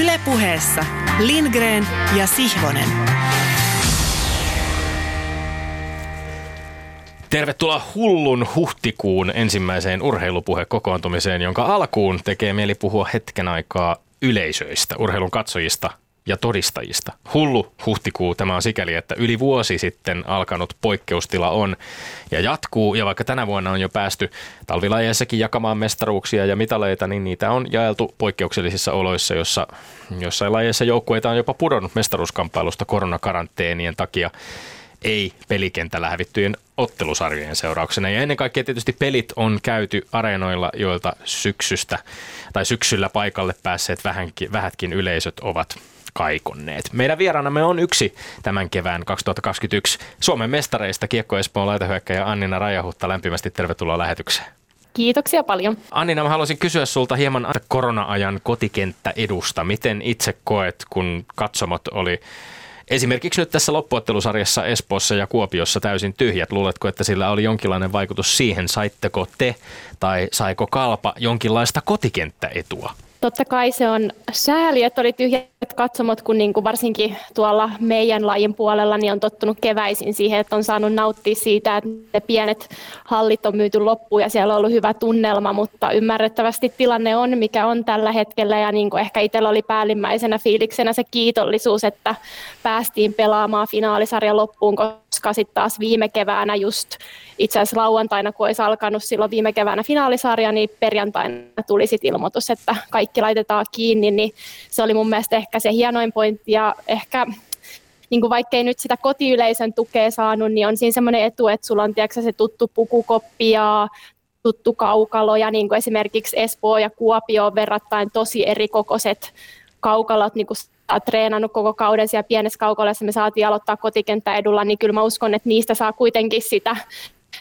Ylepuheessa Lindgren ja Sihvonen. Tervetuloa hullun huhtikuun ensimmäiseen urheilupuhekokoontumiseen, jonka alkuun tekee mieli puhua hetken aikaa yleisöistä, urheilun katsojista ja todistajista. Hullu huhtikuu tämä on sikäli, että yli vuosi sitten alkanut poikkeustila on ja jatkuu. Ja vaikka tänä vuonna on jo päästy talvilajeissakin jakamaan mestaruuksia ja mitaleita, niin niitä on jaeltu poikkeuksellisissa oloissa, jossa jossain lajeissa joukkueita on jopa pudonnut mestaruuskamppailusta koronakaranteenien takia ei pelikentällä hävittyjen ottelusarjojen seurauksena. Ja ennen kaikkea tietysti pelit on käyty areenoilla, joilta syksystä tai syksyllä paikalle päässeet vähänkin, vähätkin yleisöt ovat kaikonneet. Meidän vieraanamme on yksi tämän kevään 2021 Suomen mestareista Kiekko Espoon laitahyökkäjä Annina Rajahutta. Lämpimästi tervetuloa lähetykseen. Kiitoksia paljon. Annina, mä haluaisin kysyä sulta hieman korona-ajan kotikenttä edusta. Miten itse koet, kun katsomot oli esimerkiksi nyt tässä loppuottelusarjassa Espoossa ja Kuopiossa täysin tyhjät. Luuletko, että sillä oli jonkinlainen vaikutus siihen? Saitteko te tai saiko Kalpa jonkinlaista kotikenttäetua? Totta kai se on sääli, että oli tyhjät katsomot, kun niin kuin varsinkin tuolla meidän lajin puolella niin on tottunut keväisin siihen, että on saanut nauttia siitä, että ne pienet hallit on myyty loppuun ja siellä on ollut hyvä tunnelma, mutta ymmärrettävästi tilanne on, mikä on tällä hetkellä. Ja niin kuin ehkä itsellä oli päällimmäisenä fiiliksenä se kiitollisuus, että päästiin pelaamaan finaalisarja loppuun, koska sitten taas viime keväänä just itse asiassa lauantaina, kun olisi alkanut silloin viime keväänä finaalisarja, niin perjantaina tuli sitten ilmoitus, että kaikki laitetaan kiinni, niin se oli mun mielestä ehkä se hienoin pointti. Ja ehkä niin kuin vaikkei nyt sitä kotiyleisön tukea saanut, niin on siinä semmoinen etu, että sulla on tiedätkö, se tuttu pukukoppi ja tuttu kaukalo ja niin kuin esimerkiksi Espoo ja Kuopio on verrattain tosi eri kokoiset kaukalot, niin kuin treenannut koko kauden siellä pienessä kaukalossa, me saatiin aloittaa kotikenttä edulla, niin kyllä mä uskon, että niistä saa kuitenkin sitä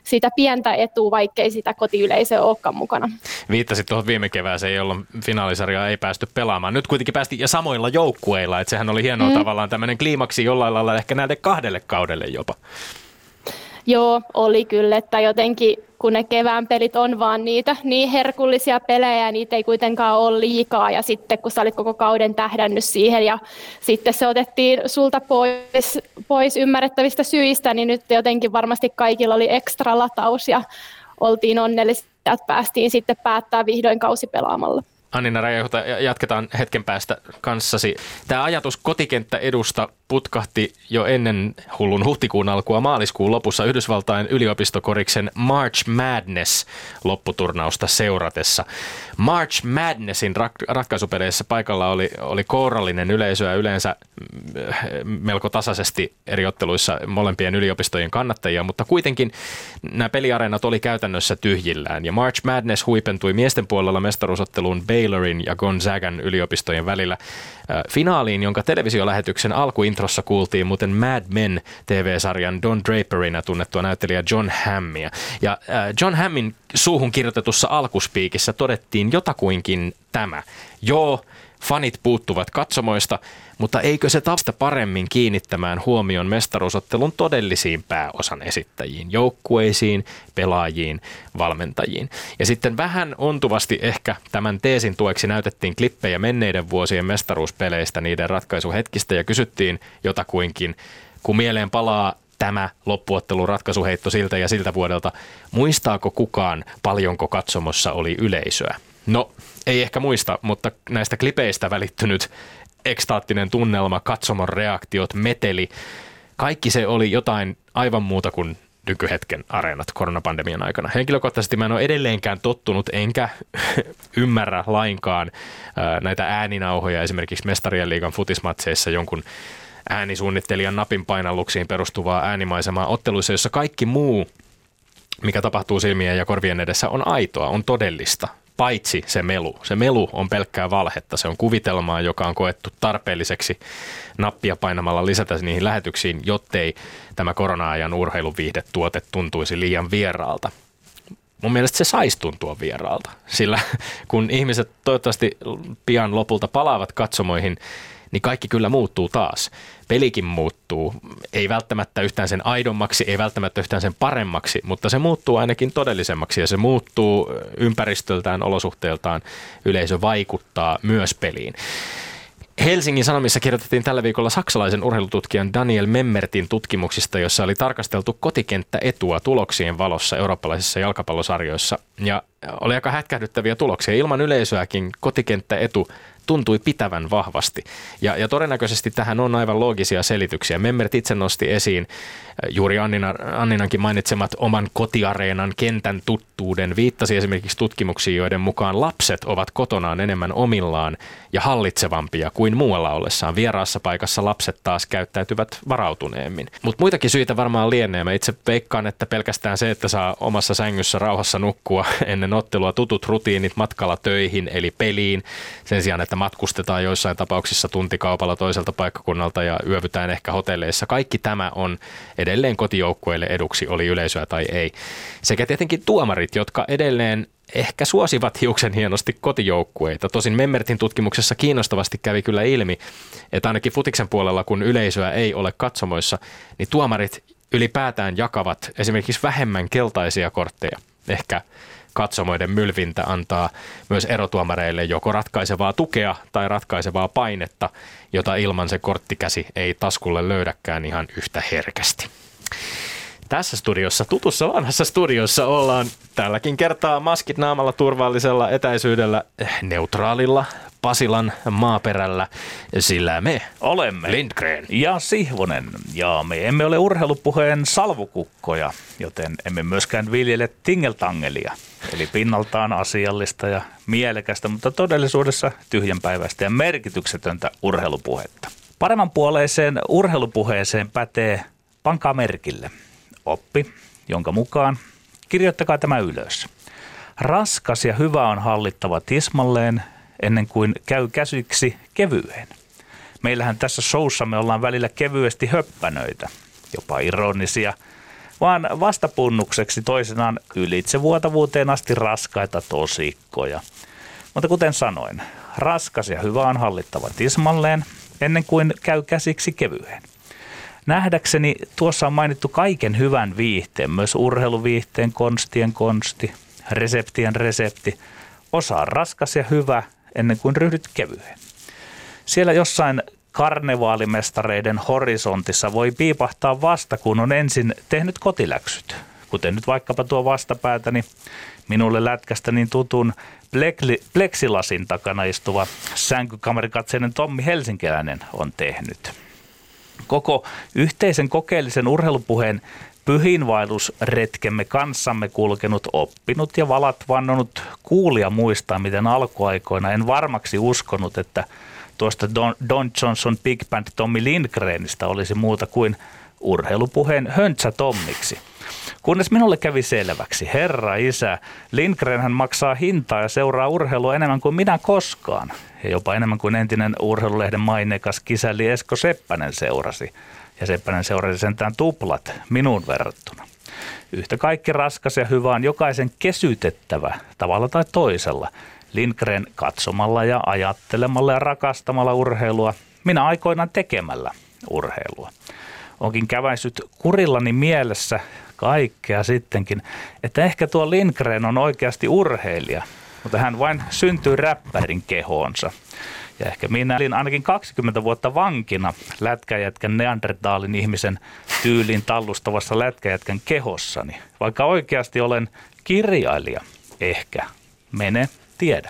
sitä pientä etua, vaikkei sitä kotiyleisöä olekaan mukana. Viittasit tuohon viime kevääseen, jolloin finaalisarjaa ei päästy pelaamaan. Nyt kuitenkin päästi ja samoilla joukkueilla, että sehän oli hienoa mm. tavallaan tämmöinen kliimaksi jollain lailla ehkä näille kahdelle kaudelle jopa. Joo, oli kyllä, että jotenkin kun ne kevään pelit on vaan niitä niin herkullisia pelejä, niitä ei kuitenkaan ole liikaa ja sitten kun sä olit koko kauden tähdännyt siihen ja sitten se otettiin sulta pois, pois ymmärrettävistä syistä, niin nyt jotenkin varmasti kaikilla oli ekstra lataus ja oltiin onnellisia, että päästiin sitten päättää vihdoin kausi pelaamalla. Annina Räjähuta, jatketaan hetken päästä kanssasi. Tämä ajatus kotikenttä edusta putkahti jo ennen hullun huhtikuun alkua maaliskuun lopussa Yhdysvaltain yliopistokoriksen March Madness lopputurnausta seuratessa. March Madnessin rak- ratkaisupeleissä paikalla oli, oli kourallinen yleisö ja yleensä mm, melko tasaisesti eri otteluissa molempien yliopistojen kannattajia, mutta kuitenkin nämä peliareenat oli käytännössä tyhjillään ja March Madness huipentui miesten puolella mestaruusotteluun Baylorin ja Gonzagan yliopistojen välillä finaaliin, jonka televisiolähetyksen alkuintrossa kuultiin muuten Mad Men TV-sarjan Don Draperina tunnettua näyttelijä John Hammia. Ja John Hammin suuhun kirjoitetussa alkuspiikissä todettiin jotakuinkin tämä. Joo, fanit puuttuvat katsomoista, mutta eikö se tavasta paremmin kiinnittämään huomion mestaruusottelun todellisiin pääosan esittäjiin, joukkueisiin, pelaajiin, valmentajiin. Ja sitten vähän ontuvasti ehkä tämän teesin tueksi näytettiin klippejä menneiden vuosien mestaruuspeleistä, niiden ratkaisuhetkistä ja kysyttiin jotakuinkin, kun mieleen palaa tämä loppuottelun ratkaisuheitto siltä ja siltä vuodelta, muistaako kukaan paljonko katsomossa oli yleisöä? No, ei ehkä muista, mutta näistä klipeistä välittynyt ekstaattinen tunnelma, katsomon reaktiot, meteli, kaikki se oli jotain aivan muuta kuin nykyhetken areenat koronapandemian aikana. Henkilökohtaisesti mä en ole edelleenkään tottunut enkä ymmärrä lainkaan näitä ääninauhoja esimerkiksi Mestarien liigan futismatseissa jonkun äänisuunnittelijan napin painalluksiin perustuvaa äänimaisemaa otteluissa, jossa kaikki muu, mikä tapahtuu silmien ja korvien edessä, on aitoa, on todellista paitsi se melu. Se melu on pelkkää valhetta. Se on kuvitelmaa, joka on koettu tarpeelliseksi nappia painamalla lisätä niihin lähetyksiin, jottei tämä korona-ajan urheiluviihdetuote tuntuisi liian vieraalta. Mun mielestä se saisi tuntua vieraalta, sillä kun ihmiset toivottavasti pian lopulta palaavat katsomoihin, niin kaikki kyllä muuttuu taas. Pelikin muuttuu, ei välttämättä yhtään sen aidommaksi, ei välttämättä yhtään sen paremmaksi, mutta se muuttuu ainakin todellisemmaksi ja se muuttuu ympäristöltään, olosuhteiltaan, yleisö vaikuttaa myös peliin. Helsingin Sanomissa kirjoitettiin tällä viikolla saksalaisen urheilututkijan Daniel Memmertin tutkimuksista, jossa oli tarkasteltu kotikenttäetua tuloksien valossa eurooppalaisissa jalkapallosarjoissa. Ja oli aika hätkähdyttäviä tuloksia. Ilman yleisöäkin kotikenttäetu tuntui pitävän vahvasti. Ja, ja todennäköisesti tähän on aivan loogisia selityksiä. Memmert itse nosti esiin äh, juuri Annina, Anninankin mainitsemat oman kotiareenan kentän tuttuuden. Viittasi esimerkiksi tutkimuksiin, joiden mukaan lapset ovat kotonaan enemmän omillaan ja hallitsevampia kuin muualla ollessaan. Vieraassa paikassa lapset taas käyttäytyvät varautuneemmin. Mutta muitakin syitä varmaan lienee. Mä itse veikkaan, että pelkästään se, että saa omassa sängyssä rauhassa nukkua ennen ottelua tutut rutiinit matkalla töihin eli peliin, sen sijaan, että matkustetaan joissain tapauksissa tuntikaupalla toiselta paikkakunnalta ja yövytään ehkä hotelleissa. Kaikki tämä on edelleen kotijoukkueille eduksi, oli yleisöä tai ei. Sekä tietenkin tuomarit, jotka edelleen ehkä suosivat hiuksen hienosti kotijoukkueita. Tosin Memmertin tutkimuksessa kiinnostavasti kävi kyllä ilmi, että ainakin futiksen puolella, kun yleisöä ei ole katsomoissa, niin tuomarit ylipäätään jakavat esimerkiksi vähemmän keltaisia kortteja. Ehkä katsomoiden mylvintä antaa myös erotuomareille joko ratkaisevaa tukea tai ratkaisevaa painetta, jota ilman se korttikäsi ei taskulle löydäkään ihan yhtä herkästi. Tässä studiossa, tutussa vanhassa studiossa ollaan tälläkin kertaa maskit naamalla turvallisella etäisyydellä eh, neutraalilla Pasilan maaperällä, sillä me olemme Lindgren ja Sihvonen. Ja me emme ole urheilupuheen salvukukkoja, joten emme myöskään viljele tingeltangelia. Eli pinnaltaan asiallista ja mielekästä, mutta todellisuudessa tyhjänpäiväistä ja merkityksetöntä urheilupuhetta. Paremmanpuoleiseen urheilupuheeseen pätee pankaa merkille oppi, jonka mukaan kirjoittakaa tämä ylös. Raskas ja hyvä on hallittava tismalleen ennen kuin käy käsiksi kevyeen. Meillähän tässä showssa me ollaan välillä kevyesti höppänöitä, jopa ironisia, vaan vastapunnukseksi toisenaan ylitsevuotavuuteen asti raskaita tosikkoja. Mutta kuten sanoin, raskas ja hyvä on hallittava tismalleen ennen kuin käy käsiksi kevyeen. Nähdäkseni tuossa on mainittu kaiken hyvän viihteen, myös urheiluviihteen, konstien konsti, reseptien resepti. Osa on raskas ja hyvä ennen kuin ryhdyt kevyeen. Siellä jossain karnevaalimestareiden horisontissa voi piipahtaa vasta, kun on ensin tehnyt kotiläksyt. Kuten nyt vaikkapa tuo vastapäätäni minulle lätkästä niin tutun pleksilasin takana istuva sänkykamerikatseinen Tommi Helsinkiläinen on tehnyt. Koko yhteisen kokeellisen urheilupuheen pyhinvaellusretkemme kanssamme kulkenut, oppinut ja valat vannonut kuulia muistaa, miten alkuaikoina en varmaksi uskonut, että tuosta Don, Don Johnson Big Band Tommy Lindgrenistä olisi muuta kuin urheilupuheen höntsä Tommiksi. Kunnes minulle kävi selväksi, herra isä, Lindgrenhän maksaa hintaa ja seuraa urheilua enemmän kuin minä koskaan. Ja jopa enemmän kuin entinen urheilulehden maineikas kisäli Esko Seppänen seurasi. Ja Seppänen seurasi sentään tuplat minuun verrattuna. Yhtä kaikki raskas ja hyvä on jokaisen kesytettävä tavalla tai toisella. Lindgren katsomalla ja ajattelemalla ja rakastamalla urheilua, minä aikoinaan tekemällä urheilua. Onkin käväisyt kurillani mielessä kaikkea sittenkin, että ehkä tuo Lindgren on oikeasti urheilija, mutta hän vain syntyy räppärin kehoonsa. Ja ehkä minä olin ainakin 20 vuotta vankina lätkäjätkän neandertaalin ihmisen tyylin tallustavassa lätkäjätkän kehossani, vaikka oikeasti olen kirjailija. Ehkä. Mene, tiedä.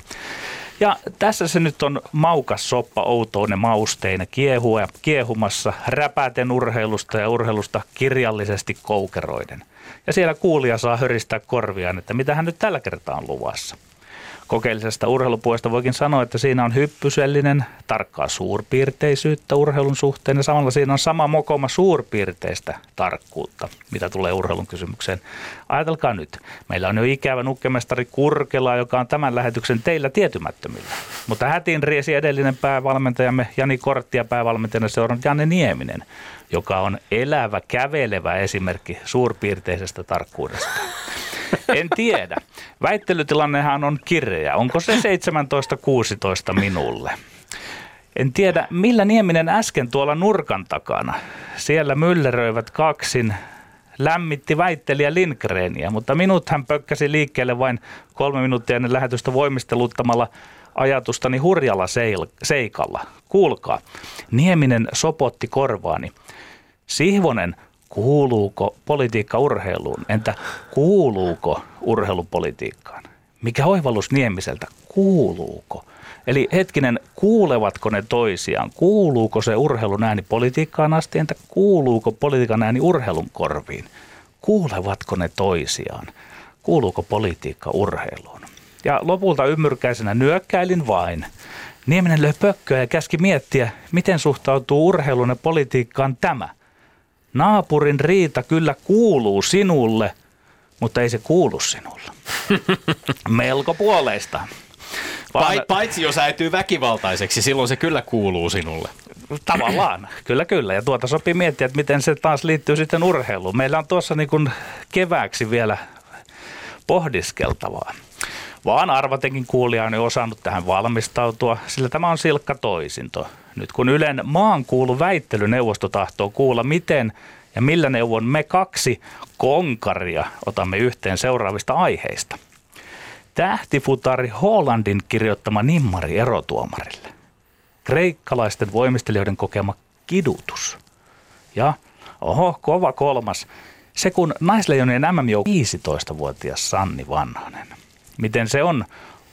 Ja tässä se nyt on maukas soppa outoinen mausteina kiehua kiehumassa räpäten urheilusta ja urheilusta kirjallisesti koukeroiden. Ja siellä kuulija saa höristää korviaan, että mitä hän nyt tällä kertaa on luvassa kokeellisesta urheilupuolesta voikin sanoa, että siinä on hyppysellinen, tarkkaa suurpiirteisyyttä urheilun suhteen ja samalla siinä on sama mokoma suurpiirteistä tarkkuutta, mitä tulee urheilun kysymykseen. Ajatelkaa nyt, meillä on jo ikävä nukkemestari Kurkela, joka on tämän lähetyksen teillä tietymättömillä. Mutta hätiin riesi edellinen päävalmentajamme Jani Kortti ja päävalmentajana seurannut Janne Nieminen, joka on elävä, kävelevä esimerkki suurpiirteisestä tarkkuudesta. En tiedä. Väittelytilannehan on kirja. Onko se 17-16 minulle? En tiedä, millä Nieminen äsken tuolla nurkan takana. Siellä mylleröivät kaksin lämmitti väittelijä Lindgrenia, mutta minut hän pökkäsi liikkeelle vain kolme minuuttia ennen lähetystä voimisteluttamalla ajatustani hurjalla seikalla. Kuulkaa, Nieminen sopotti korvaani. Sihvonen, kuuluuko politiikka urheiluun? Entä kuuluuko urheilupolitiikkaan? Mikä oivallus Niemiseltä? Kuuluuko? Eli hetkinen, kuulevatko ne toisiaan? Kuuluuko se urheilun ääni politiikkaan asti? Entä kuuluuko politiikan ääni urheilun korviin? Kuulevatko ne toisiaan? Kuuluuko politiikka urheiluun? Ja lopulta ymmyrkäisenä nyökkäilin vain. Nieminen löi pökköä ja käski miettiä, miten suhtautuu urheilun ja politiikkaan tämä. Naapurin riita kyllä kuuluu sinulle, mutta ei se kuulu sinulle. Melko puoleista. Vaan... Paitsi jos äityy väkivaltaiseksi, silloin se kyllä kuuluu sinulle. Tavallaan, kyllä kyllä. Ja tuota sopii miettiä, että miten se taas liittyy sitten urheiluun. Meillä on tuossa niin kuin kevääksi vielä pohdiskeltavaa. Vaan arvatenkin kuulija on jo osannut tähän valmistautua, sillä tämä on silkka toisinto. Nyt kun Ylen maan kuulu väittelyneuvosto tahtoo kuulla, miten ja millä neuvon me kaksi konkaria otamme yhteen seuraavista aiheista – Tähtifutari Hollandin kirjoittama nimmari erotuomarille. Kreikkalaisten voimistelijoiden kokema kidutus. Ja, oho, kova kolmas. Se kun naisleijonien mm 15-vuotias Sanni Vanhanen. Miten se on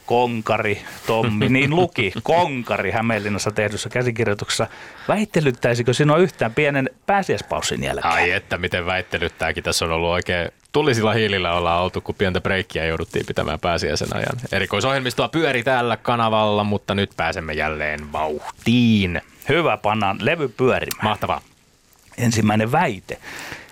Konkari, Tommi, niin luki, Konkari Hämeenlinnassa tehdyssä käsikirjoituksessa. Väittelyttäisikö sinua yhtään pienen pääsiäispaussin jälkeen? Ai että, miten väittelyttääkin. Tässä on ollut oikein tulisilla hiilillä ollaan oltu, kun pientä breikkiä jouduttiin pitämään pääsiäisen ajan. Erikoisohjelmistoa pyöri tällä kanavalla, mutta nyt pääsemme jälleen vauhtiin. Hyvä, pannaan levy pyörimään. Mahtavaa. Ensimmäinen väite.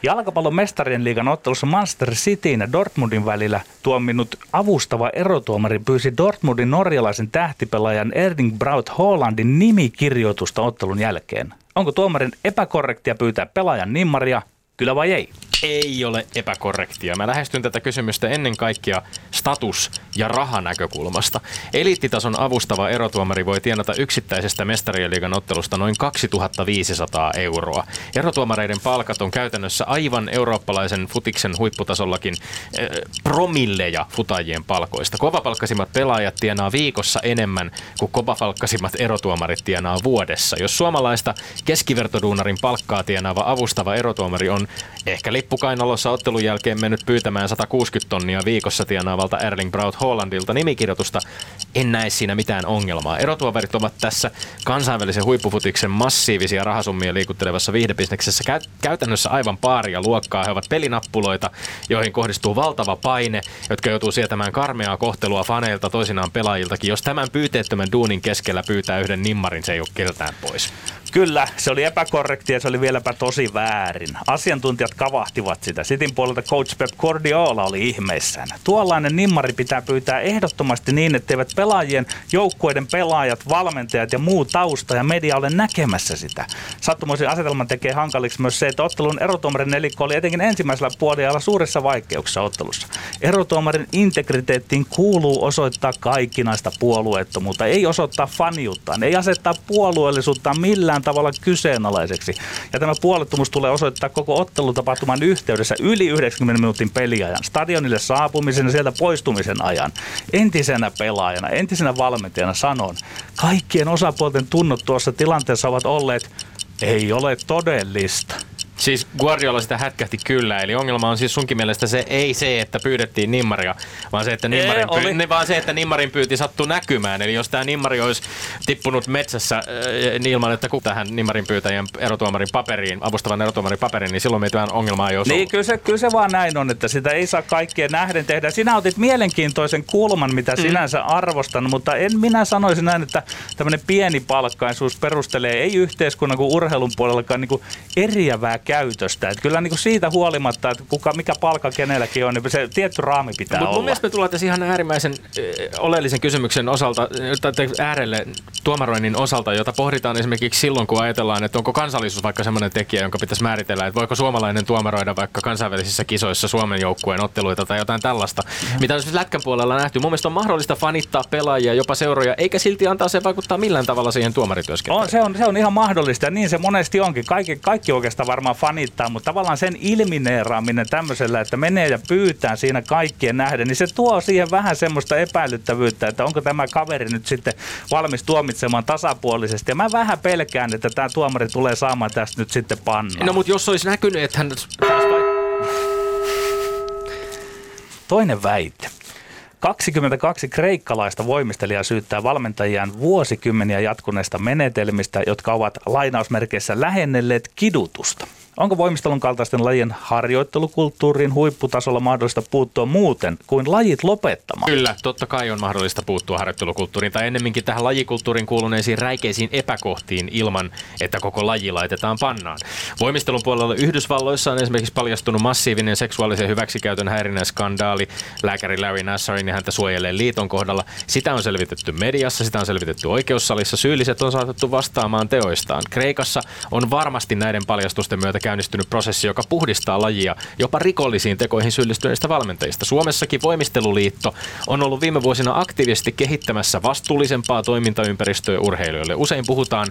Jalkapallon mestarien liigan ottelussa Manchester Cityn ja Dortmundin välillä tuominut avustava erotuomari pyysi Dortmundin norjalaisen tähtipelaajan Erling Braut Haalandin nimikirjoitusta ottelun jälkeen. Onko tuomarin epäkorrektia pyytää pelaajan nimmaria, kyllä vai ei? Ei ole epäkorrektia. Mä lähestyn tätä kysymystä ennen kaikkea status- ja rahanäkökulmasta. Eliittitason avustava erotuomari voi tienata yksittäisestä mestarien ottelusta noin 2500 euroa. Erotuomareiden palkat on käytännössä aivan eurooppalaisen futiksen huipputasollakin äh, promilleja futajien palkoista. Kovapalkkasimmat pelaajat tienaa viikossa enemmän kuin kovapalkkasimmat erotuomarit tienaa vuodessa. Jos suomalaista keskivertoduunarin palkkaa tienaava avustava erotuomari on ehkä lippu lippukainalossa ottelun jälkeen mennyt pyytämään 160 tonnia viikossa tienaavalta Erling Braut Hollandilta nimikirjoitusta, en näe siinä mitään ongelmaa. Erotuoverit ovat tässä kansainvälisen huippufutiksen massiivisia rahasummia liikuttelevassa viihdebisneksessä kä- käytännössä aivan paaria luokkaa. He ovat pelinappuloita, joihin kohdistuu valtava paine, jotka joutuu sietämään karmeaa kohtelua faneilta, toisinaan pelaajiltakin. Jos tämän pyyteettömän duunin keskellä pyytää yhden nimmarin, se ei ole keltään pois. Kyllä, se oli epäkorrekti ja se oli vieläpä tosi väärin. Asiantuntijat kavahtivat sitä. Sitin puolelta coach Pep Guardiola oli ihmeissään. Tuollainen nimmari pitää pyytää ehdottomasti niin, etteivät pelaajien, joukkueiden pelaajat, valmentajat ja muu tausta ja media ole näkemässä sitä. Sattumoisin asetelman tekee hankaliksi myös se, että ottelun erotuomarin nelikko oli etenkin ensimmäisellä puolella suurissa vaikeuksissa ottelussa. Erotuomarin integriteettiin kuuluu osoittaa kaikkinaista puolueettomuutta, ei osoittaa faniuttaan, ei asettaa puolueellisuutta millään millään tavalla kyseenalaiseksi. Ja tämä puolettomuus tulee osoittaa koko ottelutapahtuman yhteydessä yli 90 minuutin peliajan, stadionille saapumisen ja sieltä poistumisen ajan. Entisenä pelaajana, entisenä valmentajana sanon, kaikkien osapuolten tunnot tuossa tilanteessa ovat olleet, ei ole todellista. Siis Guardiola sitä hätkähti kyllä, eli ongelma on siis sunkin mielestä se ei se, että pyydettiin nimmaria, vaan se, että nimmarin, pyy- oli. vaan se, että nimmarin pyyti sattui näkymään. Eli jos tämä nimmari olisi tippunut metsässä äh, niin ilman, että tähän nimmarin pyytäjän erotuomarin paperiin, avustavan erotuomarin paperiin, niin silloin meitä ongelmaa ei olisi Niin, kyllä se, kyllä se vaan näin on, että sitä ei saa kaikkien nähden tehdä. Sinä otit mielenkiintoisen kulman, mitä mm. sinänsä arvostan, mutta en minä sanoisi näin, että tämmöinen pieni palkkaisuus perustelee ei yhteiskunnan kuin urheilun puolellakaan niin kuin eriävää käytöstä. Et kyllä niin kuin siitä huolimatta, että kuka, mikä palkka kenelläkin on, niin se tietty raami pitää Mut olla. mun mielestä me tullaan tässä ihan äärimmäisen oleellisen kysymyksen osalta, tai äärelle tuomaroinnin osalta, jota pohditaan esimerkiksi silloin, kun ajatellaan, että onko kansallisuus vaikka semmoinen tekijä, jonka pitäisi määritellä, että voiko suomalainen tuomaroida vaikka kansainvälisissä kisoissa Suomen joukkueen otteluita tai jotain tällaista, mitä on Lätkän puolella nähty. Mun mielestä on mahdollista fanittaa pelaajia, jopa seuroja, eikä silti antaa se vaikuttaa millään tavalla siihen tuomarityöskentelyyn. On, se, on, se on ihan mahdollista ja niin se monesti onkin. Kaikki, kaikki oikeastaan varmaan fanittaa, mutta tavallaan sen ilmineeraaminen tämmöisellä, että menee ja pyytää siinä kaikkien nähden, niin se tuo siihen vähän semmoista epäilyttävyyttä, että onko tämä kaveri nyt sitten valmis tuomitsemaan tasapuolisesti. Ja mä vähän pelkään, että tämä tuomari tulee saamaan tästä nyt sitten pannaa. No mutta jos olisi näkynyt, että hän Toinen väite. 22 kreikkalaista voimistelijaa syyttää valmentajiaan vuosikymmeniä jatkuneista menetelmistä, jotka ovat lainausmerkeissä lähennelleet kidutusta. Onko voimistelun kaltaisten lajien harjoittelukulttuuriin huipputasolla mahdollista puuttua muuten kuin lajit lopettamaan? Kyllä, totta kai on mahdollista puuttua harjoittelukulttuuriin tai ennemminkin tähän lajikulttuuriin kuuluneisiin räikeisiin epäkohtiin ilman, että koko laji laitetaan pannaan. Voimistelun puolella Yhdysvalloissa on esimerkiksi paljastunut massiivinen seksuaalisen hyväksikäytön häirinnän skandaali. Lääkäri Larry Nassarin ja häntä suojelee liiton kohdalla. Sitä on selvitetty mediassa, sitä on selvitetty oikeussalissa. Syylliset on saatettu vastaamaan teoistaan. Kreikassa on varmasti näiden paljastusten myötä käynnistynyt prosessi, joka puhdistaa lajia jopa rikollisiin tekoihin syyllistyneistä valmentajista. Suomessakin Voimisteluliitto on ollut viime vuosina aktiivisesti kehittämässä vastuullisempaa toimintaympäristöä urheilijoille. Usein puhutaan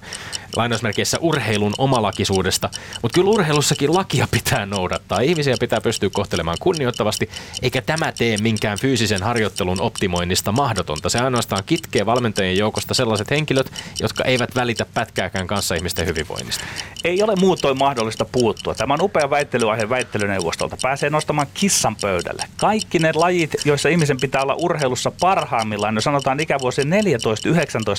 lainausmerkeissä urheilun omalakisuudesta, mutta kyllä urheilussakin lakia pitää noudattaa. Ihmisiä pitää pystyä kohtelemaan kunnioittavasti, eikä tämä tee minkään fyysisen harjoittelun optimoinnista mahdotonta. Se ainoastaan kitkee valmentajien joukosta sellaiset henkilöt, jotka eivät välitä pätkääkään kanssa ihmisten hyvinvoinnista. Ei ole muutoin mahdollista puuttua. Tämä on upea väittelyaihe väittelyneuvostolta. Pääsee nostamaan kissan pöydälle. Kaikki ne lajit, joissa ihmisen pitää olla urheilussa parhaimmillaan, no sanotaan ikävuosien 14-19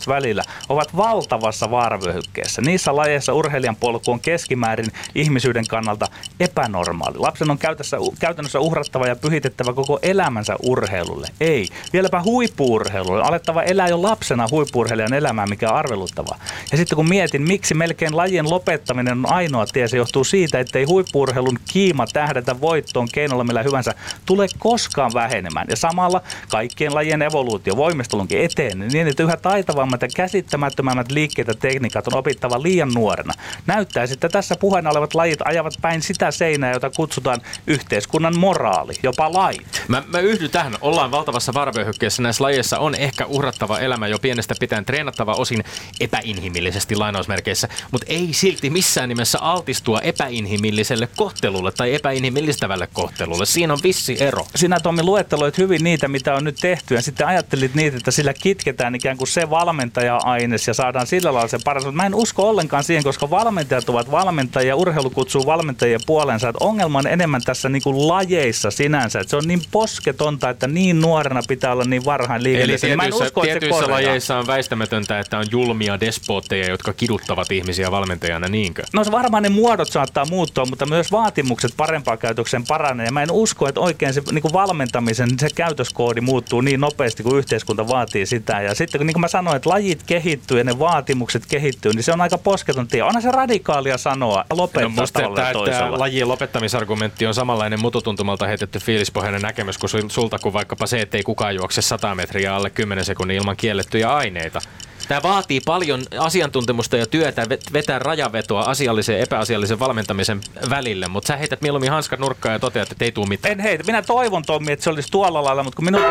välillä, ovat valtavassa vaaravyöhykkeessä. Niissä lajeissa urheilijan polku on keskimäärin ihmisyyden kannalta epänormaali. Lapsen on käytössä, käytännössä uhrattava ja pyhitettävä koko elämänsä urheilulle. Ei. Vieläpä huippuurheilulle. Alettava elää jo lapsena huippuurheilijan elämää, mikä on arveluttavaa. Ja sitten kun mietin, miksi melkein lajien lopettaminen on ainoa tie, se johtuu siitä, että ei huippuurheilun kiima tähdätä voittoon keinolla millä hyvänsä tule koskaan vähenemään. Ja samalla kaikkien lajien evoluutio voimistelunkin eteen niin, että yhä taitavammat ja käsittämättömämmät liikkeet ja tekniikat on opittava liian nuorena. Näyttäisi, että tässä puheena olevat lajit ajavat päin sitä seinää, jota kutsutaan yhteiskunnan moraali, jopa lait. Mä, mä yhdyn tähän. Ollaan valtavassa vaaravyöhykkeessä. Näissä lajeissa on ehkä uhrattava elämä jo pienestä pitäen treenattava osin epäinhimillisesti lainausmerkeissä, mutta ei silti missään nimessä altistua epäinhimilliselle kohtelulle tai epäinhimillistävälle kohtelulle. Siinä on vissi ero. Sinä Tommi luetteloit hyvin niitä, mitä on nyt tehty ja sitten ajattelit niitä, että sillä kitketään ikään kuin se valmentaja-aines ja saadaan sillä lailla se paras. Mä en usko ollenkaan siihen, koska valmentajat ovat valmentajia, urheilu kutsuu valmentajien puolensa. Että ongelma on enemmän tässä niin kuin lajeissa sinänsä, että se on niin posketonta, että niin nuorena pitää olla niin varhain Eli liikenteessä. Mä en tietyissä, usko, että se tietyissä lajeissa on väistämätöntä, että on julmia despootteja, jotka kiduttavat ihmisiä valmentajana, niinkö? No se varmaan ne muodot saattaa muuttua, mutta myös vaatimukset parempaan käytökseen paranee. Ja mä en usko, että oikein se niin kuin valmentamisen se käytöskoodi muuttuu niin nopeasti, kuin yhteiskunta vaatii sitä. Ja sitten kun niin kuin mä sanoin, että lajit kehittyy ja ne vaatimukset kehittyy, niin se on aika posketon tie. Onhan se radikaalia sanoa ja lopettaa No, musta tämä, tämä lajien lopettamisargumentti on samanlainen mututuntumalta heitetty fiilispohjainen näkemys kuin sul- sulta kuin vaikkapa se, että ei kukaan juokse 100 metriä alle 10 sekunnin ilman kiellettyjä aineita. Tämä vaatii paljon asiantuntemusta ja työtä vet- vetää rajavetoa asiallisen ja epäasiallisen valmentamisen välille, mutta sä heität mieluummin hanskat nurkkaan ja toteat, että ei tule mitään. En heitä. Minä toivon Tommi, että se olisi tuolla lailla, mutta kun minun...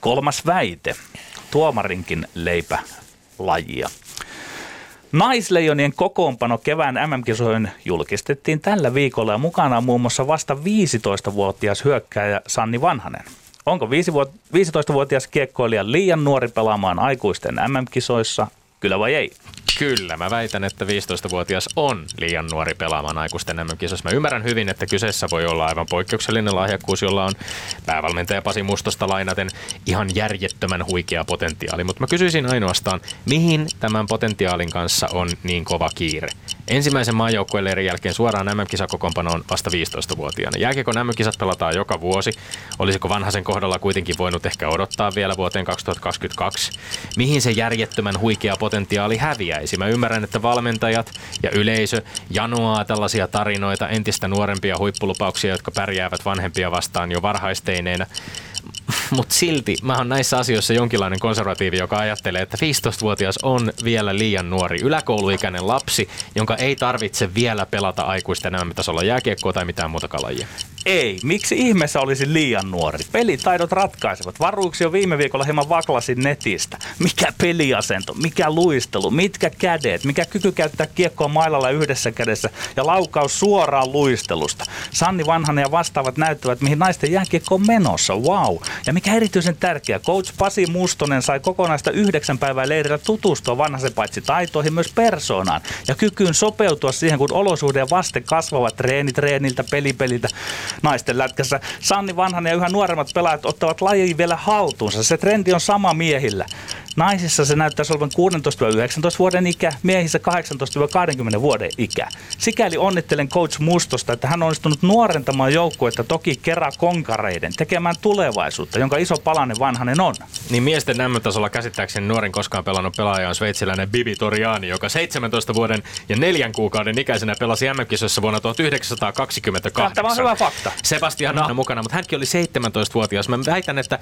Kolmas väite. Tuomarinkin leipä lajia. Naisleijonien kokoonpano kevään MM-kisoihin julkistettiin tällä viikolla ja mukana on muun muassa vasta 15-vuotias hyökkääjä Sanni Vanhanen. Onko 15-vuotias kiekkoilija liian nuori pelaamaan aikuisten MM-kisoissa? Kyllä vai ei? Kyllä, mä väitän, että 15-vuotias on liian nuori pelaamaan aikuisten MM-kisoissa. Mä ymmärrän hyvin, että kyseessä voi olla aivan poikkeuksellinen lahjakkuus, jolla on päävalmentaja Pasi Mustosta lainaten ihan järjettömän huikea potentiaali. Mutta mä kysyisin ainoastaan, mihin tämän potentiaalin kanssa on niin kova kiire? Ensimmäisen maajoukkueleirin jälkeen suoraan MM-kisakokoonpanoon vasta 15-vuotiaana. Jääkiekon MM-kisat pelataan joka vuosi. Olisiko vanhaisen kohdalla kuitenkin voinut ehkä odottaa vielä vuoteen 2022? Mihin se järjettömän huikea potentiaali häviäisi? Mä ymmärrän, että valmentajat ja yleisö janoaa tällaisia tarinoita, entistä nuorempia huippulupauksia, jotka pärjäävät vanhempia vastaan jo varhaisteineenä mutta silti mä oon näissä asioissa jonkinlainen konservatiivi, joka ajattelee, että 15-vuotias on vielä liian nuori yläkouluikäinen lapsi, jonka ei tarvitse vielä pelata aikuisten enemmän tasolla jääkiekkoa tai mitään muuta kalajia. Ei. Miksi ihmeessä olisi liian nuori? Pelitaidot ratkaisevat. Varuuksi jo viime viikolla hieman vaklasin netistä. Mikä peliasento, mikä luistelu, mitkä kädet, mikä kyky käyttää kiekkoa mailalla yhdessä kädessä ja laukaus suoraan luistelusta. Sanni Vanhanen ja vastaavat näyttävät, mihin naisten jääkiekko on menossa. Wow. Ja mikä erityisen tärkeää, coach Pasi Mustonen sai kokonaista yhdeksän päivää leirillä tutustua vanhaisen paitsi taitoihin myös persoonaan ja kykyyn sopeutua siihen, kun olosuhde ja vaste kasvavat treeni treeniltä, pelipeliltä naisten lätkässä. Sanni Vanhanen ja yhä nuoremmat pelaajat ottavat lajin vielä haltuunsa. Se trendi on sama miehillä. Naisissa se näyttäisi olevan 16-19 vuoden ikä, miehissä 18-20 vuoden ikä. Sikäli onnittelen coach Mustosta, että hän on onnistunut nuorentamaan joukkuetta toki kerran konkareiden, tekemään tulevaisuutta, jonka iso palanen vanhanen on. Niin miesten M-tasolla käsittääkseni nuorin koskaan pelannut pelaaja on sveitsiläinen Bibi Toriani, joka 17 vuoden ja neljän kuukauden ikäisenä pelasi M-kisoissa vuonna 1928. Tämä on hyvä fakta. Sebastian no. mukana, mutta hänkin oli 17-vuotias. Mä väitän, että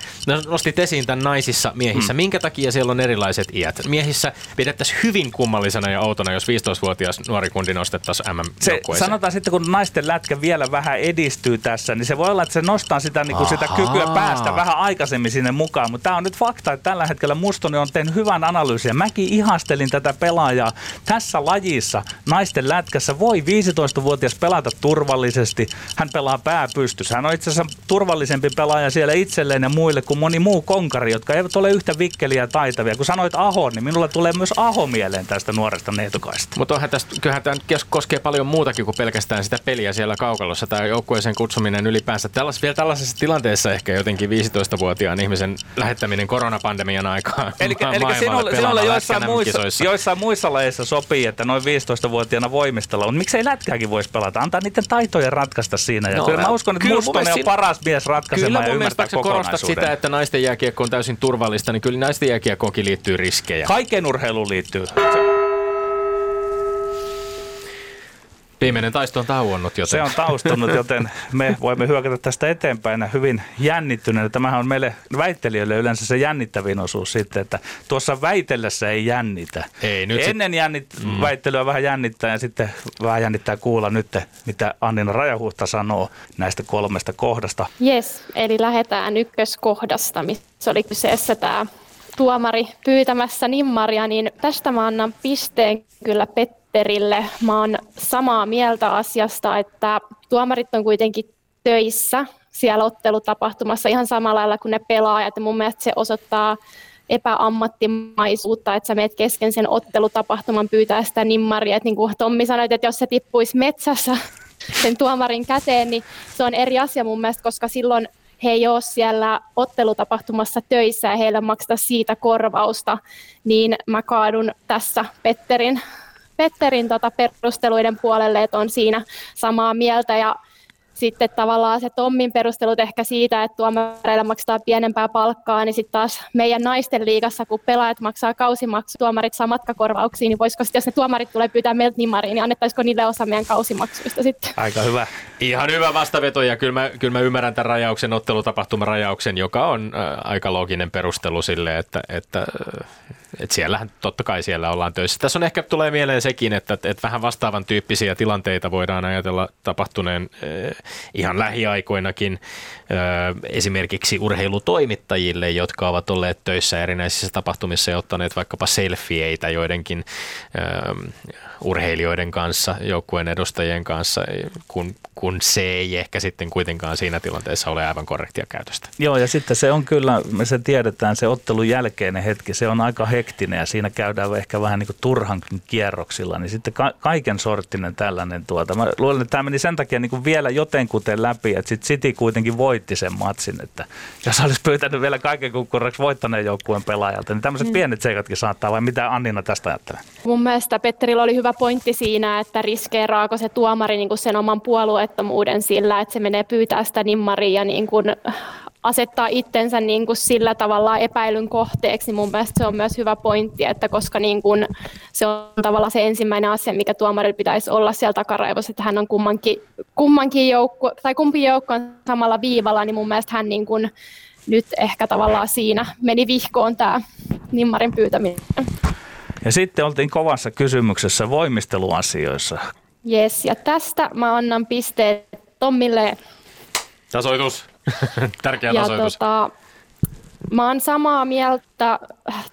nostit esiin tämän naisissa miehissä. Mm. Minkä takia siellä on erilaiset iät? Miehissä pidettäisiin hyvin kummallisena ja outona, jos 15-vuotias nuori kundi nostettaisiin mm se, Sanotaan sitten, kun naisten lätkä vielä vähän edistyy tässä, niin se voi olla, että se nostaa sitä, niin kuin sitä kykyä päästä vähän aikaisemmin sinne mukaan. Mutta tämä on nyt fakta, että tällä hetkellä Mustonen on tehnyt hyvän analyysin. Mäkin ihastelin tätä pelaajaa. Tässä lajissa naisten lätkässä voi 15-vuotias pelata turvallisesti. Hän pelaa pää pystyssä. Hän on itse asiassa turvallisempi pelaaja siellä itselleen ja muille kuin moni muu konkari, jotka eivät ole yhtä vikkeliä ja taitavia. Kun sanoit Aho, niin minulla tulee myös Aho mieleen tästä nuoresta neitokaista. Mutta onhan tästä, kyllähän tämä koskee paljon muutakin kuin pelkästään sitä peliä siellä kaukalossa. Tämä joukkueeseen kutsuminen ylipäänsä. Tällas, vielä tällaisessa tilanteessa ehkä jotenkin 15-vuotiaan ihmisen lähettäminen koronapandemian aikaan Eli, eli sinulle, sinulle joissain, muissa, joissain muissa lajeissa sopii, että noin 15-vuotiaana voimistella on. Miksei lätkääkin voisi pelata? Antaa niiden taitojen ratkaista siinä. Ja no, kyllä mä uskon, että Mustonen on paras mies ratkaisemaan kyllä ja ymmärtää korostat sitä, että naisten jääkiekko on täysin turvallista, niin kyllä naisten jääkiekkoonkin liittyy riskejä. Kaikkeen urheiluun liittyy. Viimeinen taisto on tauonnut, joten... Se on taustunut, joten me voimme hyökätä tästä eteenpäin hyvin jännittyneenä. Tämähän on meille väittelijöille yleensä se jännittävin osuus sitten, että tuossa väitellessä ei jännitä. Ei, nyt Ennen sit... jännit... mm. väittelyä vähän jännittää ja sitten vähän jännittää kuulla nyt, mitä Annina Rajahuhta sanoo näistä kolmesta kohdasta. Yes, eli lähdetään ykköskohdasta, missä oli kyseessä tämä tuomari pyytämässä nimmaria, niin tästä mä annan pisteen kyllä Petterille. Mä oon samaa mieltä asiasta, että tuomarit on kuitenkin töissä siellä ottelutapahtumassa ihan samalla lailla kuin ne pelaajat. Ja mun mielestä se osoittaa epäammattimaisuutta, että sä meet kesken sen ottelutapahtuman pyytää sitä nimmaria. Että niin kuin Tommi sanoi, että jos se tippuisi metsässä sen tuomarin käteen, niin se on eri asia mun mielestä, koska silloin he ei ole siellä ottelutapahtumassa töissä ja heille makseta siitä korvausta, niin mä kaadun tässä Petterin, Petterin tota perusteluiden puolelle, että on siinä samaa mieltä. Ja sitten tavallaan se Tommin perustelut ehkä siitä, että tuomareille maksetaan pienempää palkkaa, niin sitten taas meidän naisten liigassa, kun pelaajat maksaa kausimaksu, tuomarit saa matkakorvauksia, niin voisiko sitten, jos ne tuomarit tulee pyytää meiltä nimariin, niin annettaisiko niille osa meidän kausimaksuista sitten? Aika hyvä. Ihan hyvä vastaveto ja kyllä mä, kyllä mä ymmärrän tämän rajauksen, ottelutapahtuman rajauksen, joka on äh, aika looginen perustelu sille, että, että äh, et siellähän totta kai siellä ollaan töissä. Tässä on ehkä tulee mieleen sekin, että, että vähän vastaavan tyyppisiä tilanteita voidaan ajatella tapahtuneen eh, ihan lähiaikoinakin eh, esimerkiksi urheilutoimittajille, jotka ovat olleet töissä erinäisissä tapahtumissa ja ottaneet vaikkapa selfieitä joidenkin eh, urheilijoiden kanssa, joukkueen edustajien kanssa, kun, kun se ei ehkä sitten kuitenkaan siinä tilanteessa ole aivan korrektia käytöstä. Joo, ja sitten se on kyllä, me se tiedetään, se ottelun jälkeinen hetki, se on aika hek hektinen ja siinä käydään ehkä vähän niin kuin turhankin kierroksilla, niin sitten ka- kaiken sorttinen tällainen tuota. Mä luulen, että tämä meni sen takia niin kuin vielä jotenkuten läpi, että sitten City kuitenkin voitti sen matsin, että jos olisi pyytänyt vielä kaiken kukkuraksi voittaneen joukkueen pelaajalta, niin tämmöiset mm. pienet seikatkin saattaa, vai mitä Annina tästä ajattelee? Mun mielestä Petterillä oli hyvä pointti siinä, että riskeeraako se tuomari niin kuin sen oman puolueettomuuden sillä, että se menee pyytää sitä nimmaria niin kuin asettaa itsensä niin kuin sillä tavalla epäilyn kohteeksi, niin mun mielestä se on myös hyvä pointti, että koska niin kuin se on tavallaan se ensimmäinen asia, mikä tuomarilla pitäisi olla siellä takaraivossa, että hän on kummankin, kummankin joukku, tai kumpi joukko on samalla viivalla, niin mun mielestä hän niin kuin nyt ehkä tavallaan siinä meni vihkoon tämä nimmarin pyytäminen. Ja sitten oltiin kovassa kysymyksessä voimisteluasioissa. Yes, ja tästä mä annan pisteet Tommille. Tasoitus. Tärkeä ja tasoitus. Tota, mä oon samaa mieltä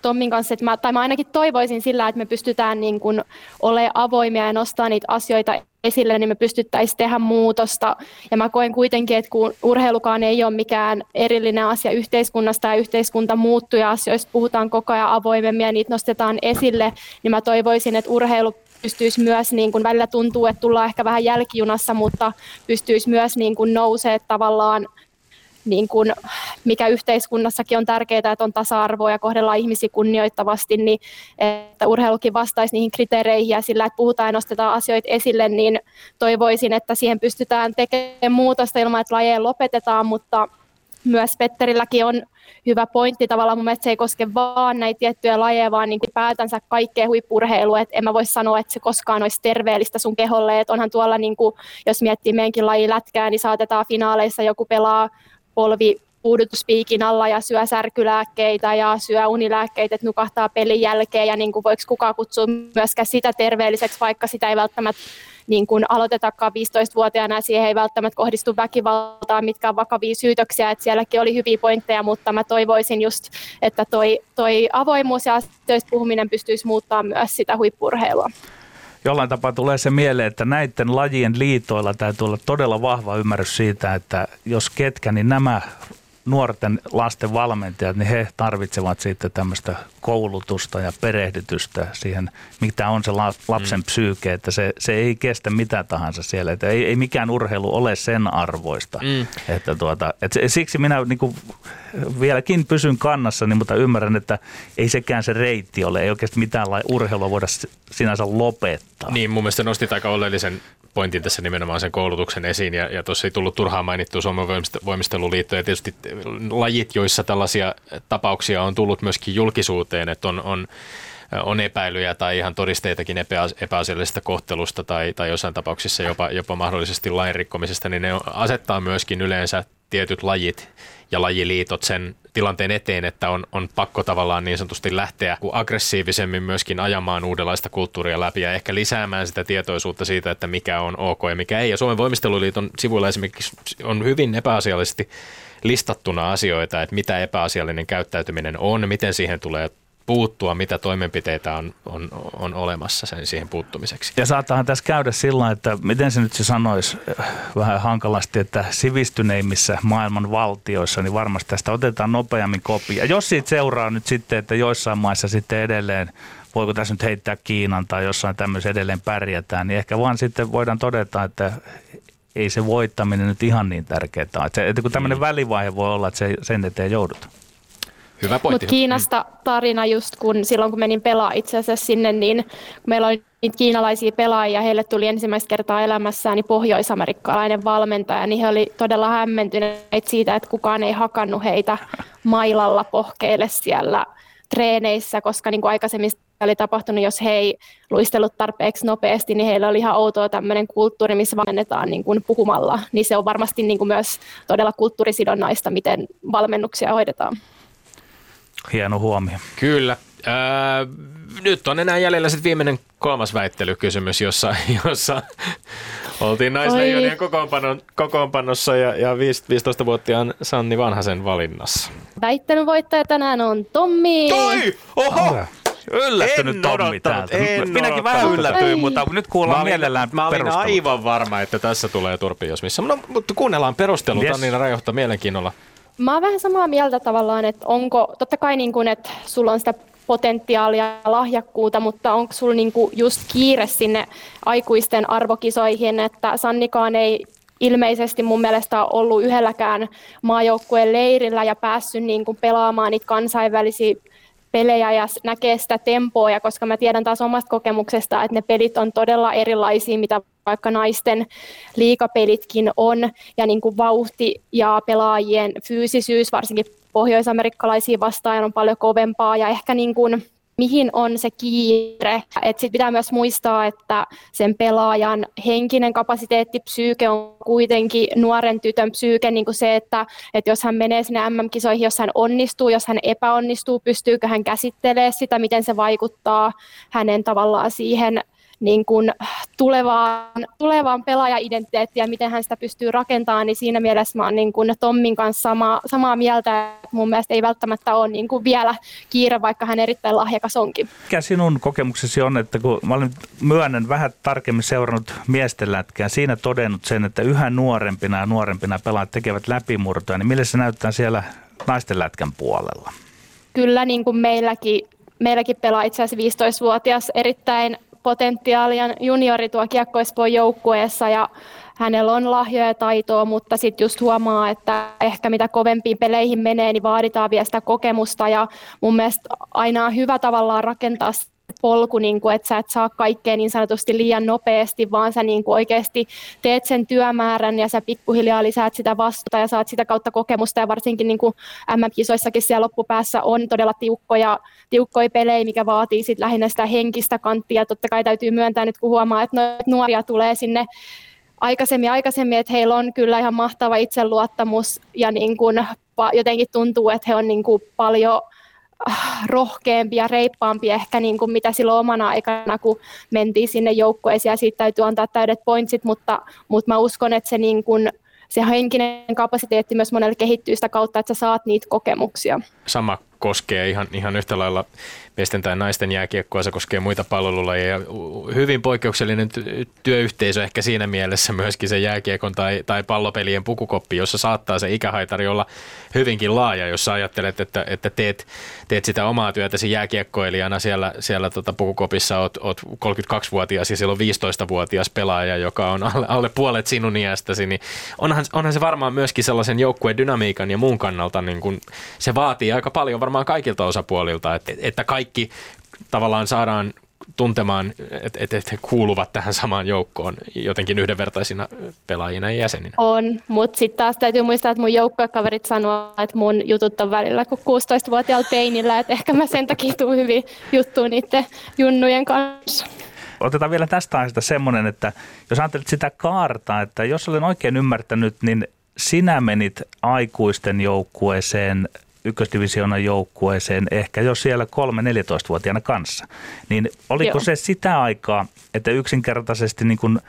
Tommin kanssa, että mä, tai mä ainakin toivoisin sillä, että me pystytään niin kuin olemaan avoimia ja nostaa niitä asioita esille, niin me pystyttäisiin tehdä muutosta. Ja mä koen kuitenkin, että kun urheilukaan ei ole mikään erillinen asia yhteiskunnasta ja yhteiskunta muuttuu ja asioista puhutaan koko ajan avoimemmin ja niitä nostetaan esille, niin mä toivoisin, että urheilu pystyisi myös, niin kuin välillä tuntuu, että tullaan ehkä vähän jälkijunassa, mutta pystyisi myös niin kuin nousee tavallaan niin kuin, mikä yhteiskunnassakin on tärkeää, että on tasa-arvoa ja kohdellaan ihmisiä kunnioittavasti, niin että urheilukin vastaisi niihin kriteereihin ja sillä, että puhutaan ja nostetaan asioita esille, niin toivoisin, että siihen pystytään tekemään muutosta ilman, että lajeja lopetetaan, mutta myös Petterilläkin on hyvä pointti tavallaan. Mun mielestä se ei koske vaan näitä tiettyjä lajeja, vaan niin päätänsä kaikkea huippurheilua. Et en mä voi sanoa, että se koskaan olisi terveellistä sun keholle. Et onhan tuolla, niin kuin, jos miettii meidänkin laji lätkää, niin saatetaan finaaleissa joku pelaa polvi puudutuspiikin alla ja syö särkylääkkeitä ja syö unilääkkeitä, että nukahtaa pelin jälkeen ja niin kuin voiko kukaan kutsua myöskään sitä terveelliseksi, vaikka sitä ei välttämättä niin kuin aloitetakaan 15-vuotiaana ja siihen ei välttämättä kohdistu väkivaltaa, mitkä on vakavia syytöksiä, että sielläkin oli hyviä pointteja, mutta mä toivoisin just, että toi, toi avoimuus ja asioista puhuminen pystyisi muuttaa myös sitä huippurheilua jollain tapaa tulee se mieleen, että näiden lajien liitoilla täytyy olla todella vahva ymmärrys siitä, että jos ketkä, niin nämä nuorten lasten valmentajat, niin he tarvitsevat sitten tämmöistä koulutusta ja perehdytystä siihen, mitä on se lapsen mm. psyyke, että se, se ei kestä mitä tahansa siellä. Että ei, ei mikään urheilu ole sen arvoista. Mm. Että tuota, että siksi minä niin kuin vieläkin pysyn kannassani, mutta ymmärrän, että ei sekään se reitti ole. Ei oikeasti mitään urheilua voida sinänsä lopettaa. Niin, mun mielestä nostit aika oleellisen pointin tässä nimenomaan sen koulutuksen esiin, ja, ja tuossa ei tullut turhaan mainittua Suomen voimisteluliitto, ja tietysti lajit, joissa tällaisia tapauksia on tullut myöskin julkisuuteen, että on, on on epäilyjä tai ihan todisteitakin epäasiallisesta kohtelusta tai, tai jossain tapauksissa jopa, jopa mahdollisesti lain rikkomisesta, niin ne asettaa myöskin yleensä tietyt lajit ja lajiliitot sen tilanteen eteen, että on, on pakko tavallaan niin sanotusti lähteä aggressiivisemmin myöskin ajamaan uudenlaista kulttuuria läpi ja ehkä lisäämään sitä tietoisuutta siitä, että mikä on ok ja mikä ei. Ja Suomen voimisteluliiton sivuilla esimerkiksi on hyvin epäasiallisesti listattuna asioita, että mitä epäasiallinen käyttäytyminen on, miten siihen tulee puuttua, mitä toimenpiteitä on, on, on olemassa sen siihen puuttumiseksi. Ja saattahan tässä käydä sillä, että miten se nyt se sanoisi äh, vähän hankalasti, että sivistyneimmissä maailman valtioissa, niin varmasti tästä otetaan nopeammin kopia. Jos siitä seuraa nyt sitten, että joissain maissa sitten edelleen voiko tässä nyt heittää Kiinan tai jossain tämmöisen edelleen pärjätään, niin ehkä vaan sitten voidaan todeta, että ei se voittaminen nyt ihan niin tärkeää ole. Että, kun tämmöinen mm. välivaihe voi olla, että se, sen eteen joudut. Hyvä pointti. Mutta Kiinasta tarina just kun silloin kun menin pelaa itse asiassa sinne, niin meillä oli niitä kiinalaisia pelaajia, heille tuli ensimmäistä kertaa elämässään niin pohjoisamerikkalainen valmentaja, niin he oli todella hämmentyneitä siitä, että kukaan ei hakannut heitä mailalla pohkeille siellä treeneissä, koska niin kuin aikaisemmin oli tapahtunut, jos he ei luistellut tarpeeksi nopeasti, niin heillä oli ihan outoa tämmöinen kulttuuri, missä valmennetaan niin kuin puhumalla. Niin se on varmasti niin kuin myös todella kulttuurisidonnaista, miten valmennuksia hoidetaan. Hieno huomio. Kyllä. Öö, nyt on enää jäljellä sitten viimeinen kolmas väittelykysymys, jossa, jossa oltiin naisleijonien kokoonpanon, kokoonpanossa ja, ja 15-vuotiaan Sanni Vanhasen valinnassa. Väittelyn voittaja tänään on Tommi. Toi! Oho! Yllättynyt en Tommi täältä. En Minäkin vähän yllätyin, mutta nyt kuullaan mä olin, mielellään Mä olin perustelut. aivan varma, että tässä tulee turpi, jos missä. No, mutta kuunnellaan perustelut, yes. niin rajoittaa mielenkiinnolla. Mä oon vähän samaa mieltä tavallaan, että onko, totta kai niin kuin, että sulla on sitä potentiaalia ja lahjakkuutta, mutta onko sulla niinku just kiire sinne aikuisten arvokisoihin, että Sannikaan ei ilmeisesti mun mielestä on ollut yhdelläkään maajoukkueen leirillä ja päässyt niin kuin pelaamaan niitä kansainvälisiä pelejä ja näkee sitä tempoa, ja koska mä tiedän taas omasta kokemuksesta, että ne pelit on todella erilaisia, mitä vaikka naisten liikapelitkin on, ja niin kuin vauhti ja pelaajien fyysisyys, varsinkin pohjoisamerikkalaisia vastaan, on paljon kovempaa, ja ehkä niin kuin mihin on se kiire. Sitten pitää myös muistaa, että sen pelaajan henkinen kapasiteetti, psyyke on kuitenkin nuoren tytön psyyke, niin kuin se, että, että jos hän menee sinne MM-kisoihin, jos hän onnistuu, jos hän epäonnistuu, pystyykö hän käsittelemään sitä, miten se vaikuttaa hänen tavallaan siihen niin kuin tulevaan, tulevaan pelaajaidentiteettiin ja miten hän sitä pystyy rakentamaan, niin siinä mielessä mä oon niin kuin Tommin kanssa sama, samaa mieltä. Mun mielestä ei välttämättä ole niin kuin vielä kiire, vaikka hän erittäin lahjakas onkin. Mikä sinun kokemuksesi on, että kun mä olen myönnän vähän tarkemmin seurannut miesten lätkää, siinä todennut sen, että yhä nuorempina ja nuorempina pelaajat tekevät läpimurtoja, niin millä se näyttää siellä naisten lätkän puolella? Kyllä niin kuin meilläkin, meilläkin pelaa itse asiassa 15-vuotias erittäin potentiaalia. Juniori tuo kiekkoispoon joukkueessa ja hänellä on lahjoja ja taitoa, mutta sitten just huomaa, että ehkä mitä kovempiin peleihin menee, niin vaaditaan vielä sitä kokemusta. Ja mun mielestä aina on hyvä tavallaan rakentaa polku, niin kuin, että sä et saa kaikkea niin sanotusti liian nopeasti, vaan sä niin kuin oikeasti teet sen työmäärän ja sä pikkuhiljaa lisäät sitä vastuuta ja saat sitä kautta kokemusta ja varsinkin niin kuin MM-kisoissakin siellä loppupäässä on todella tiukkoja, tiukkoja pelejä, mikä vaatii sit lähinnä sitä henkistä kanttia. Totta kai täytyy myöntää nyt, kun huomaa, että nuoria tulee sinne aikaisemmin, aikaisemmin, että heillä on kyllä ihan mahtava itseluottamus ja niin kuin jotenkin tuntuu, että he on niin kuin paljon rohkeampi ja reippaampi ehkä niin kuin mitä silloin omana aikana, kun mentiin sinne joukkueeseen ja siitä täytyy antaa täydet pointsit, mutta, mutta mä uskon, että se, niin kuin, se henkinen kapasiteetti myös monelle kehittyy sitä kautta, että sä saat niitä kokemuksia. Sama koskee ihan, ihan yhtä lailla miesten tai naisten jääkiekkoa, se koskee muita palvelulajeja. Hyvin poikkeuksellinen työyhteisö ehkä siinä mielessä myöskin se jääkiekon tai, tai pallopelien pukukoppi, jossa saattaa se ikähaitari olla hyvinkin laaja, jos ajattelet, että, että teet, teet sitä omaa työtäsi jääkiekkoilijana siellä, siellä tota pukukopissa, oot, oot 32-vuotias ja siellä on 15-vuotias pelaaja, joka on alle, alle puolet sinun iästäsi, niin onhan, onhan se varmaan myöskin sellaisen joukkueen dynamiikan ja muun kannalta, niin kun se vaatii aika paljon varmaan kaikilta osapuolilta, että, että kaikki tavallaan saadaan tuntemaan, että et, et he kuuluvat tähän samaan joukkoon jotenkin yhdenvertaisina pelaajina ja jäseninä. On, mutta sitten taas täytyy muistaa, että mun joukkokaverit sanoo, että mun jutut on välillä kuin 16-vuotiaalla teinillä, että ehkä mä sen takia tuun hyvin juttuun niiden junnujen kanssa. Otetaan vielä tästä aiheesta semmoinen, että jos ajattelet sitä kaarta, että jos olen oikein ymmärtänyt, niin sinä menit aikuisten joukkueeseen ykkösdivisioonan joukkueeseen ehkä jo siellä 3-14-vuotiaana kanssa. Niin oliko Joo. se sitä aikaa, että yksinkertaisesti niin kuin,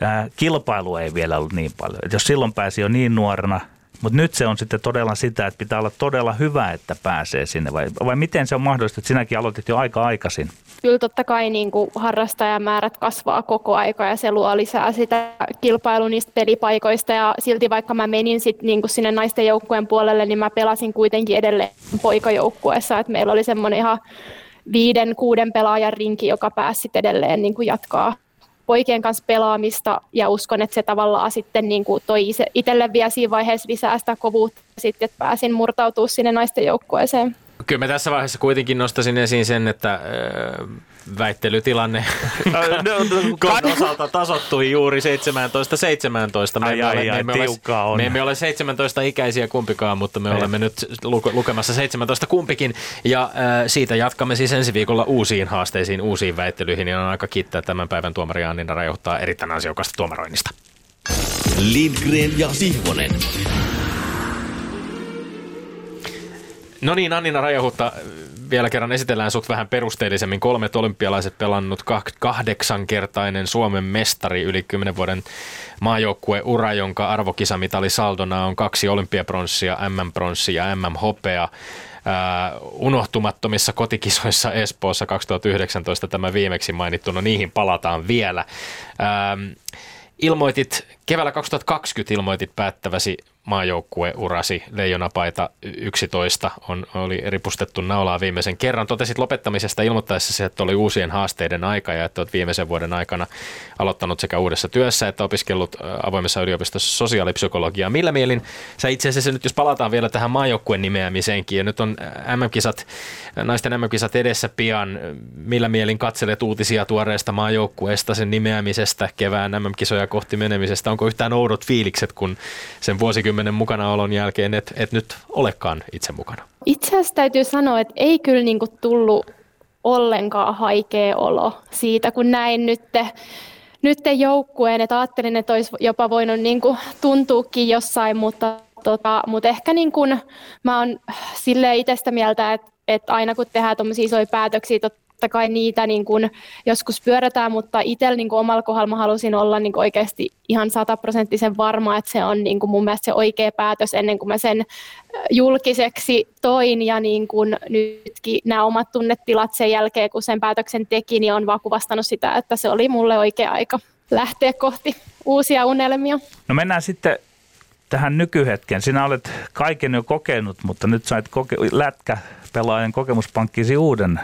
ää, kilpailu ei vielä ollut niin paljon? Et jos silloin pääsi jo niin nuorena, mutta nyt se on sitten todella sitä, että pitää olla todella hyvä, että pääsee sinne. Vai, vai miten se on mahdollista, että sinäkin aloitit jo aika aikaisin? Kyllä totta kai niin kuin harrastajamäärät kasvaa koko aika ja se luo lisää sitä kilpailua niistä pelipaikoista. Ja silti vaikka mä menin sit niin kuin sinne naisten joukkueen puolelle, niin mä pelasin kuitenkin edelleen poikajoukkueessa. Et meillä oli semmoinen ihan viiden, kuuden pelaajan rinki, joka pääsi edelleen niin kuin jatkaa poikien kanssa pelaamista ja uskon, että se tavallaan sitten niin kuin toi itselle vielä siinä vaiheessa lisää sitä kovuutta sitten, että pääsin murtautumaan sinne naisten joukkueeseen. Kyllä mä tässä vaiheessa kuitenkin nostaisin esiin sen, että väittelytilanne kon osalta tasottui juuri 17-17. Me, ai, ai, ai, me, ole, me emme ole 17-ikäisiä kumpikaan, mutta me ei. olemme nyt lukemassa 17 kumpikin. Ja äh, siitä jatkamme siis ensi viikolla uusiin haasteisiin, uusiin väittelyihin. Ja on aika kiittää tämän päivän tuomari Annina rajoittaa erittäin ansiokasta tuomaroinnista. Lindgren ja Sihvonen. No niin, Annina Rajahutta, vielä kerran esitellään sut vähän perusteellisemmin. Kolmet olympialaiset pelannut kahdeksankertainen Suomen mestari yli 10 vuoden maajoukkueura, jonka arvokisamitali saldona on kaksi olympiapronssia, MM-pronssi ja MM-hopea. Uh, unohtumattomissa kotikisoissa Espoossa 2019 tämä viimeksi mainittu, no niihin palataan vielä. Uh, ilmoitit Keväällä 2020 ilmoitit päättäväsi maajoukkueurasi Leijonapaita 11 on, oli ripustettu naulaa viimeisen kerran. Totesit lopettamisesta ilmoittaessa että oli uusien haasteiden aika ja että olet viimeisen vuoden aikana aloittanut sekä uudessa työssä että opiskellut avoimessa yliopistossa sosiaalipsykologiaa. Millä mielin sä itse asiassa nyt, jos palataan vielä tähän maajoukkueen nimeämiseenkin ja nyt on MM-kisat, naisten MM-kisat edessä pian, millä mielin katselet uutisia tuoreesta maajoukkueesta, sen nimeämisestä, kevään MM-kisoja kohti menemisestä, onko yhtään oudot fiilikset, kun sen vuosikymmenen vuosikymmenen mukanaolon jälkeen et, et nyt olekaan itse mukana? Itse asiassa täytyy sanoa, että ei kyllä niinku tullut ollenkaan haikea olo siitä, kun näin nyt nyt joukkueen, että ajattelin, että olisi jopa voinut niin kuin tuntuukin jossain, mutta, tota, mutta ehkä niin kuin, mä oon sille itsestä mieltä, että, että aina kun tehdään tuommoisia isoja päätöksiä, totta kai niitä niin kuin joskus pyörätään, mutta itsellä niin omalla kohdalla halusin olla niin oikeasti ihan sataprosenttisen varma, että se on niin kuin mun mielestä se oikea päätös ennen kuin mä sen julkiseksi toin ja niin kuin nytkin nämä omat tunnetilat sen jälkeen, kun sen päätöksen teki, niin on vaan kuvastanut sitä, että se oli mulle oikea aika lähteä kohti uusia unelmia. No mennään sitten tähän nykyhetken. Sinä olet kaiken jo kokenut, mutta nyt sait koke- lätkäpelaajan kokemuspankkisi uuden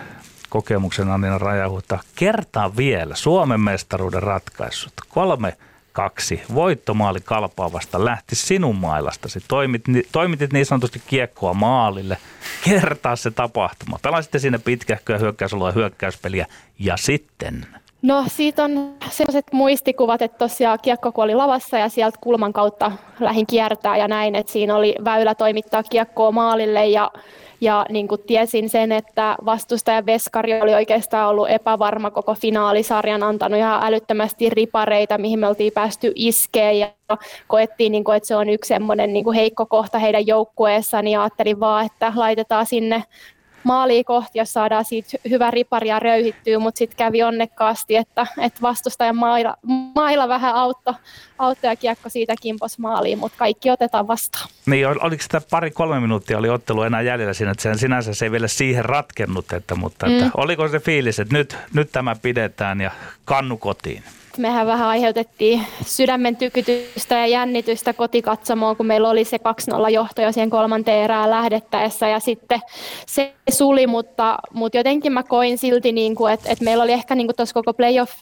kokemuksen Annina Rajahuhta. Kertaa vielä Suomen mestaruuden ratkaisut. Kolme kaksi. Voittomaali kalpaavasta lähti sinun mailastasi. Toimit, toimitit niin sanotusti kiekkoa maalille. Kertaa se tapahtuma. Pelasitte siinä pitkähköä hyökkäysalua hyökkäyspeliä ja sitten... No siitä on sellaiset muistikuvat, että tosiaan kiekko kuoli lavassa ja sieltä kulman kautta lähin kiertää ja näin, että siinä oli väylä toimittaa kiekkoa maalille ja ja niin kuin tiesin sen, että vastustaja Veskari oli oikeastaan ollut epävarma koko finaalisarjan, antanut ihan älyttömästi ripareita, mihin me oltiin päästy iskeen ja koettiin, niin kuin, että se on yksi semmoinen niin kuin heikko kohta heidän joukkueessaan, niin ajattelin vaan, että laitetaan sinne maaliin kohti, jos saadaan siitä hyvä ripari ja röyhittyy, mutta sitten kävi onnekkaasti, että, että vastustajan maila, maila vähän auttoi auttoi ja kiekko siitä kimpos maaliin, mutta kaikki otetaan vastaan. Niin, oliko sitä pari-kolme minuuttia oli ottelu enää jäljellä siinä, että sen sinänsä se ei vielä siihen ratkennut, että, mutta että mm. oliko se fiilis, että nyt, nyt tämä pidetään ja kannu kotiin? Mehän vähän aiheutettiin sydämen tykytystä ja jännitystä kotikatsomoon, kun meillä oli se 2-0 johto jo siihen kolmanteen erään lähdettäessä ja sitten se suli, mutta, mutta jotenkin mä koin silti, niin kuin, että, että meillä oli ehkä niin tuossa koko playoff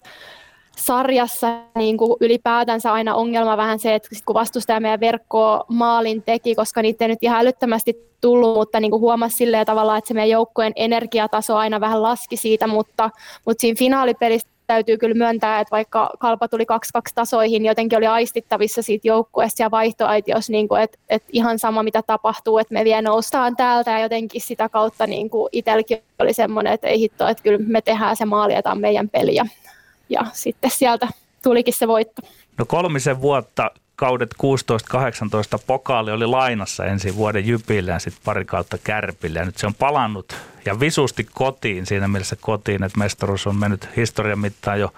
sarjassa niin kuin ylipäätänsä aina ongelma vähän se, että kun vastustaja meidän verkkoa maalin teki, koska niitä ei nyt ihan älyttömästi tullut, mutta niin kuin huomasi silleen tavallaan, että se meidän joukkueen energiataso aina vähän laski siitä, mutta, mutta siinä finaalipelissä täytyy kyllä myöntää, että vaikka kalpa tuli 2-2 tasoihin, niin jotenkin oli aistittavissa siitä joukkueesta ja vaihtoaitiossa, niin kuin, että, että ihan sama mitä tapahtuu, että me vielä noustaan täältä ja jotenkin sitä kautta niin kuin itselläkin oli semmoinen, että ei hitto, että kyllä me tehdään se maali ja tämä on meidän peli ja, ja sitten sieltä tulikin se voitto. No kolmisen vuotta kaudet 16-18 pokaali oli lainassa ensi vuoden Jypille ja sitten pari kautta Kärpille. Ja nyt se on palannut ja visusti kotiin, siinä mielessä kotiin, että mestaruus on mennyt historian mittaan jo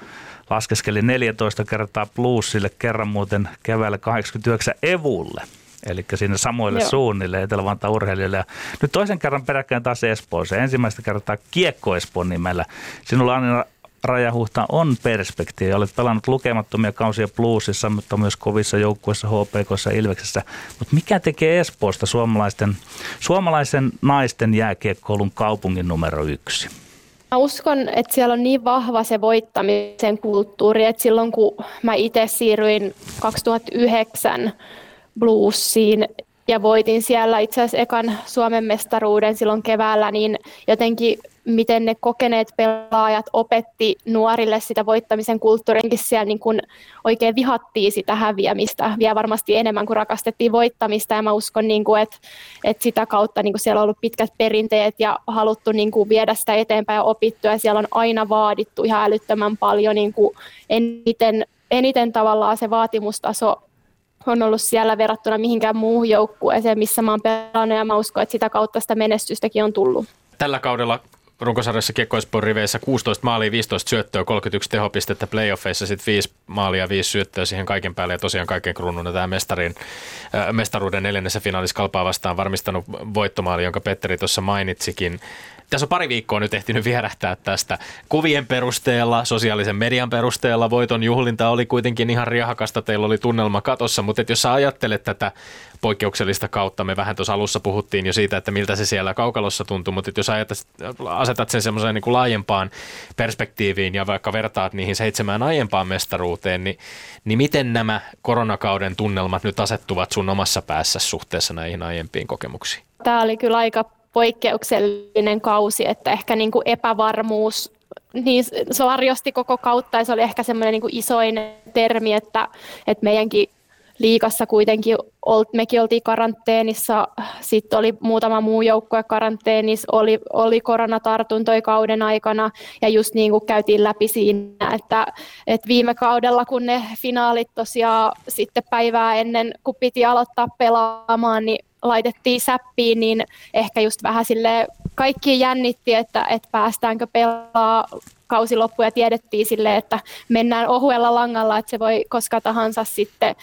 laskeskeli 14 kertaa plussille, kerran muuten keväällä 89 Evulle. Eli siinä samoille Joo. suunnille Etelä-Vantaan urheilijoille. Ja nyt toisen kerran peräkkäin taas Espoossa. Ensimmäistä kertaa Kiekko Espoon nimellä. Sinulla on Rajahuhta on perspektiivi. Olet pelannut lukemattomia kausia Bluesissa, mutta myös kovissa joukkueissa, HPKssa ja Ilveksessä. Mutta mikä tekee Espoosta suomalaisten, suomalaisen naisten jääkiekkoulun kaupungin numero yksi? Mä uskon, että siellä on niin vahva se voittamisen kulttuuri, että silloin kun mä itse siirryin 2009 Bluesiin ja voitin siellä itse asiassa ekan Suomen mestaruuden silloin keväällä, niin jotenkin miten ne kokeneet pelaajat opetti nuorille sitä voittamisen kulttuurinkin siellä niin kuin oikein vihattiin sitä häviämistä vielä varmasti enemmän kuin rakastettiin voittamista. Ja mä uskon, niin kuin, että, että sitä kautta niin kuin siellä on ollut pitkät perinteet ja haluttu niin kuin viedä sitä eteenpäin ja opittua. Ja siellä on aina vaadittu ihan älyttömän paljon niin kuin eniten, eniten tavallaan se vaatimustaso on ollut siellä verrattuna mihinkään muuhun joukkueeseen, missä mä oon pelannut. Ja mä uskon, että sitä kautta sitä menestystäkin on tullut. Tällä kaudella runkosarjassa Kiekko riveissä 16 maalia, 15 syöttöä, 31 tehopistettä, playoffeissa sitten 5 maalia, 5 syöttöä siihen kaiken päälle ja tosiaan kaiken kruununa tämä mestarin, äh, mestaruuden neljännessä finaalissa kalpaa vastaan varmistanut voittomaali, jonka Petteri tuossa mainitsikin. Tässä on pari viikkoa nyt ehtinyt vierähtää tästä kuvien perusteella, sosiaalisen median perusteella. Voiton juhlinta oli kuitenkin ihan riehakasta, teillä oli tunnelma katossa, mutta jos sä ajattelet tätä poikkeuksellista kautta, me vähän tuossa alussa puhuttiin jo siitä, että miltä se siellä kaukalossa tuntuu, mutta jos asetat sen semmoiseen niin kuin laajempaan perspektiiviin ja vaikka vertaat niihin seitsemään aiempaan mestaruuteen, niin, niin miten nämä koronakauden tunnelmat nyt asettuvat sun omassa päässä suhteessa näihin aiempiin kokemuksiin? Tämä oli kyllä aika poikkeuksellinen kausi, että ehkä niin kuin epävarmuus niin se varjosti koko kautta ja se oli ehkä semmoinen niin isoin termi, että, että meidänkin liikassa kuitenkin, olt, mekin oltiin karanteenissa, sitten oli muutama muu joukkue karanteenissa, oli, oli koronatartuntoja kauden aikana ja just niin kuin käytiin läpi siinä, että, että viime kaudella kun ne finaalit tosiaan sitten päivää ennen kun piti aloittaa pelaamaan, niin laitettiin säppiin, niin ehkä just vähän sille kaikki jännitti, että, että päästäänkö pelaa kausi loppu ja tiedettiin sille, että mennään ohuella langalla, että se voi koska tahansa sitten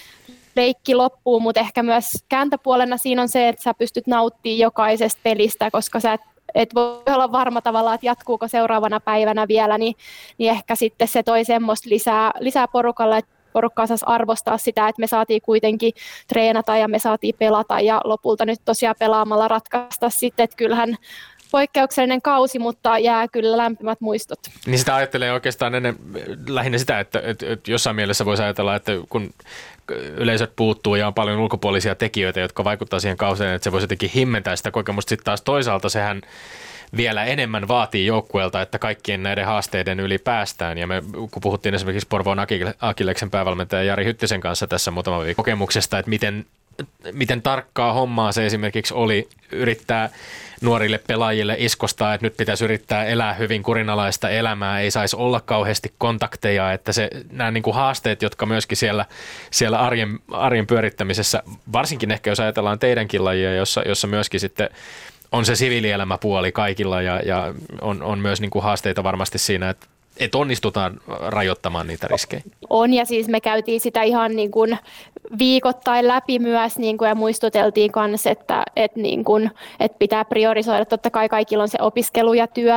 leikki loppuu, mutta ehkä myös kääntöpuolena siinä on se, että sä pystyt nauttimaan jokaisesta pelistä, koska sä et, et voi olla varma tavallaan, että jatkuuko seuraavana päivänä vielä, niin, niin ehkä sitten se toi semmoista lisää, lisää porukalle, että porukka osasi arvostaa sitä, että me saatiin kuitenkin treenata ja me saatiin pelata ja lopulta nyt tosiaan pelaamalla ratkaista sitten, että kyllähän poikkeuksellinen kausi, mutta jää kyllä lämpimät muistot. Niin sitä ajattelee oikeastaan ennen, lähinnä sitä, että, että, että jossain mielessä voisi ajatella, että kun yleisöt puuttuu ja on paljon ulkopuolisia tekijöitä, jotka vaikuttaa siihen kauseen, että se voisi jotenkin himmentää sitä kokemusta. Sitten taas toisaalta sehän vielä enemmän vaatii joukkueelta, että kaikkien näiden haasteiden yli päästään. Ja me kun puhuttiin esimerkiksi Porvoon Akileksen päävalmentaja Jari Hyttisen kanssa tässä muutama viikko kokemuksesta, että miten, miten tarkkaa hommaa se esimerkiksi oli yrittää nuorille pelaajille iskostaa, että nyt pitäisi yrittää elää hyvin kurinalaista elämää, ei saisi olla kauheasti kontakteja, että se, nämä niin kuin haasteet, jotka myöskin siellä, siellä arjen, arjen pyörittämisessä, varsinkin ehkä jos ajatellaan teidänkin lajia, jossa, jossa myöskin sitten on se siviilielämäpuoli kaikilla ja, ja on, on myös niin kuin haasteita varmasti siinä, että että onnistutaan rajoittamaan niitä riskejä. On ja siis me käytiin sitä ihan niin kuin viikoittain läpi myös niin kuin ja muistuteltiin myös, että, että, niin kuin, että pitää priorisoida. Totta kai kaikilla on se opiskelu ja työ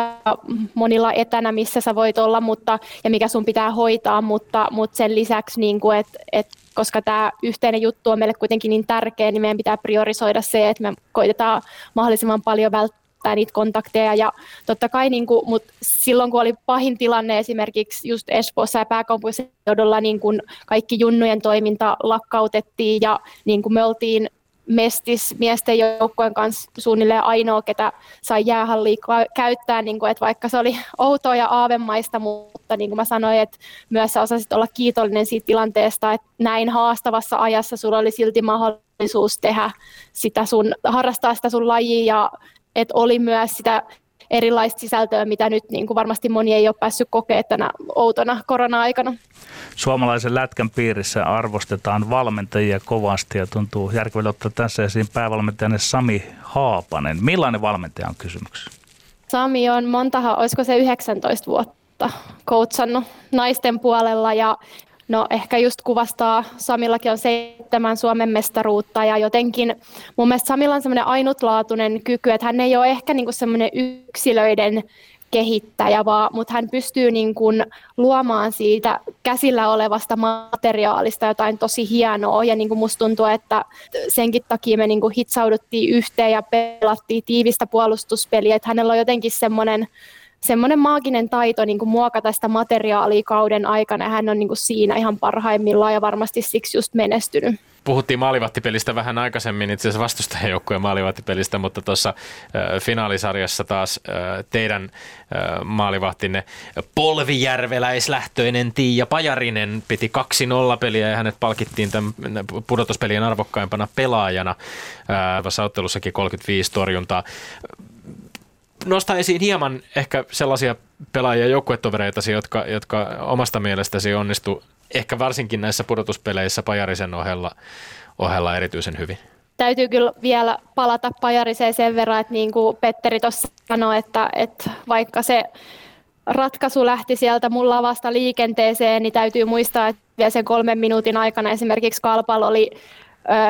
monilla etänä, missä sä voit olla mutta, ja mikä sun pitää hoitaa, mutta, mutta sen lisäksi, niin kuin, että, että koska tämä yhteinen juttu on meille kuitenkin niin tärkeä, niin meidän pitää priorisoida se, että me koitetaan mahdollisimman paljon välttää välttää niitä kontakteja. Ja totta kai, niin kuin, mutta silloin kun oli pahin tilanne esimerkiksi just Espoossa ja pääkaupunkiseudulla, niin kuin kaikki junnujen toiminta lakkautettiin ja niin kuin me oltiin Mestis miesten joukkojen kanssa suunnilleen ainoa, ketä sai jäähallia käyttää, niin kuin, että vaikka se oli outoa ja aavemaista, mutta niin kuin mä sanoin, että myös sä osasit olla kiitollinen siitä tilanteesta, että näin haastavassa ajassa sulla oli silti mahdollisuus tehdä sitä sun, harrastaa sitä sun lajia ja että oli myös sitä erilaista sisältöä, mitä nyt niin kuin varmasti moni ei ole päässyt kokemaan tänä outona korona-aikana. Suomalaisen lätkän piirissä arvostetaan valmentajia kovasti ja tuntuu järkevällä ottaa tässä esiin päävalmentajanne Sami Haapanen. Millainen valmentaja on kysymyksessä? Sami on montahan, olisiko se 19 vuotta coachannut naisten puolella ja No ehkä just kuvastaa, Samillakin on seitsemän Suomen mestaruutta ja jotenkin mun mielestä Samilla on semmoinen ainutlaatuinen kyky, että hän ei ole ehkä niinku semmoinen yksilöiden kehittäjä, vaan, mutta hän pystyy niin kuin luomaan siitä käsillä olevasta materiaalista jotain tosi hienoa. Ja niin kuin musta tuntuu, että senkin takia me niin kuin hitsauduttiin yhteen ja pelattiin tiivistä puolustuspeliä. Että hänellä on jotenkin semmoinen semmoinen maaginen taito niin kuin muokata sitä materiaalia kauden aikana hän on niin kuin siinä ihan parhaimmillaan ja varmasti siksi just menestynyt. Puhuttiin maalivahtipelistä vähän aikaisemmin, itse asiassa vastustajan joukkueen maalivahtipelistä, mutta tuossa äh, finaalisarjassa taas äh, teidän äh, maalivahtinne polvijärveläislähtöinen Tiia Pajarinen piti 2-0 peliä ja hänet palkittiin tämän pudotuspelien arvokkaimpana pelaajana. Äh, ottelussakin 35 torjuntaa nostaa esiin hieman ehkä sellaisia pelaajia joukkuetovereitasi, jotka, jotka omasta mielestäsi onnistu ehkä varsinkin näissä pudotuspeleissä Pajarisen ohella, ohella erityisen hyvin? Täytyy kyllä vielä palata Pajariseen sen verran, että niin kuin Petteri tuossa sanoi, että, että vaikka se ratkaisu lähti sieltä mulla vasta liikenteeseen, niin täytyy muistaa, että vielä sen kolmen minuutin aikana esimerkiksi Kalpal oli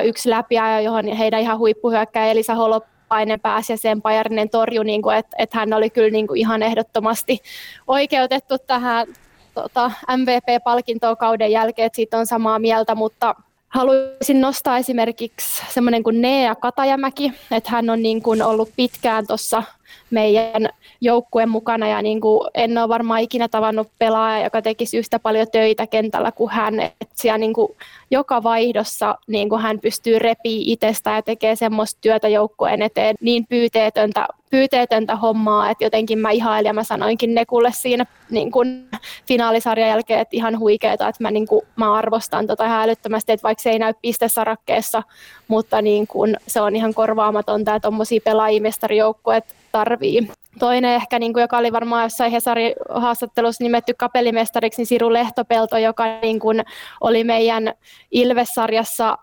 yksi läpiajo, johon heidän ihan huippuhyökkäjä Elisa Holo Tapainen pääsi ja sen Pajarinen torju, niin kuin, että, että hän oli kyllä niin kuin ihan ehdottomasti oikeutettu tähän tota, MVP-palkintoa kauden jälkeen, että siitä on samaa mieltä, mutta haluaisin nostaa esimerkiksi semmoinen kuin Nea Katajamäki, että hän on niin kuin ollut pitkään tuossa meidän joukkueen mukana ja niin kuin en ole varmaan ikinä tavannut pelaajaa, joka tekisi yhtä paljon töitä kentällä kuin hän. Et siellä niin kuin joka vaihdossa niin kuin hän pystyy repii itsestä ja tekee semmoista työtä joukkueen eteen niin pyyteetöntä, pyyteetöntä hommaa, että jotenkin mä ihailin ja mä sanoinkin Nekulle siinä niin kuin finaalisarjan jälkeen, että ihan huikeeta, että mä, niin kuin, mä arvostan tota ihan älyttömästi, että vaikka se ei näy pistesarakkeessa, mutta niin kuin, se on ihan korvaamatonta, että tuommoisia pelaajia mestarijoukkueet tarvii. Toinen ehkä, niin kuin, joka oli varmaan jossain Hesari-haastattelussa nimetty kapellimestariksi, niin Siru Lehtopelto, joka niin kuin, oli meidän Ilves-sarjassa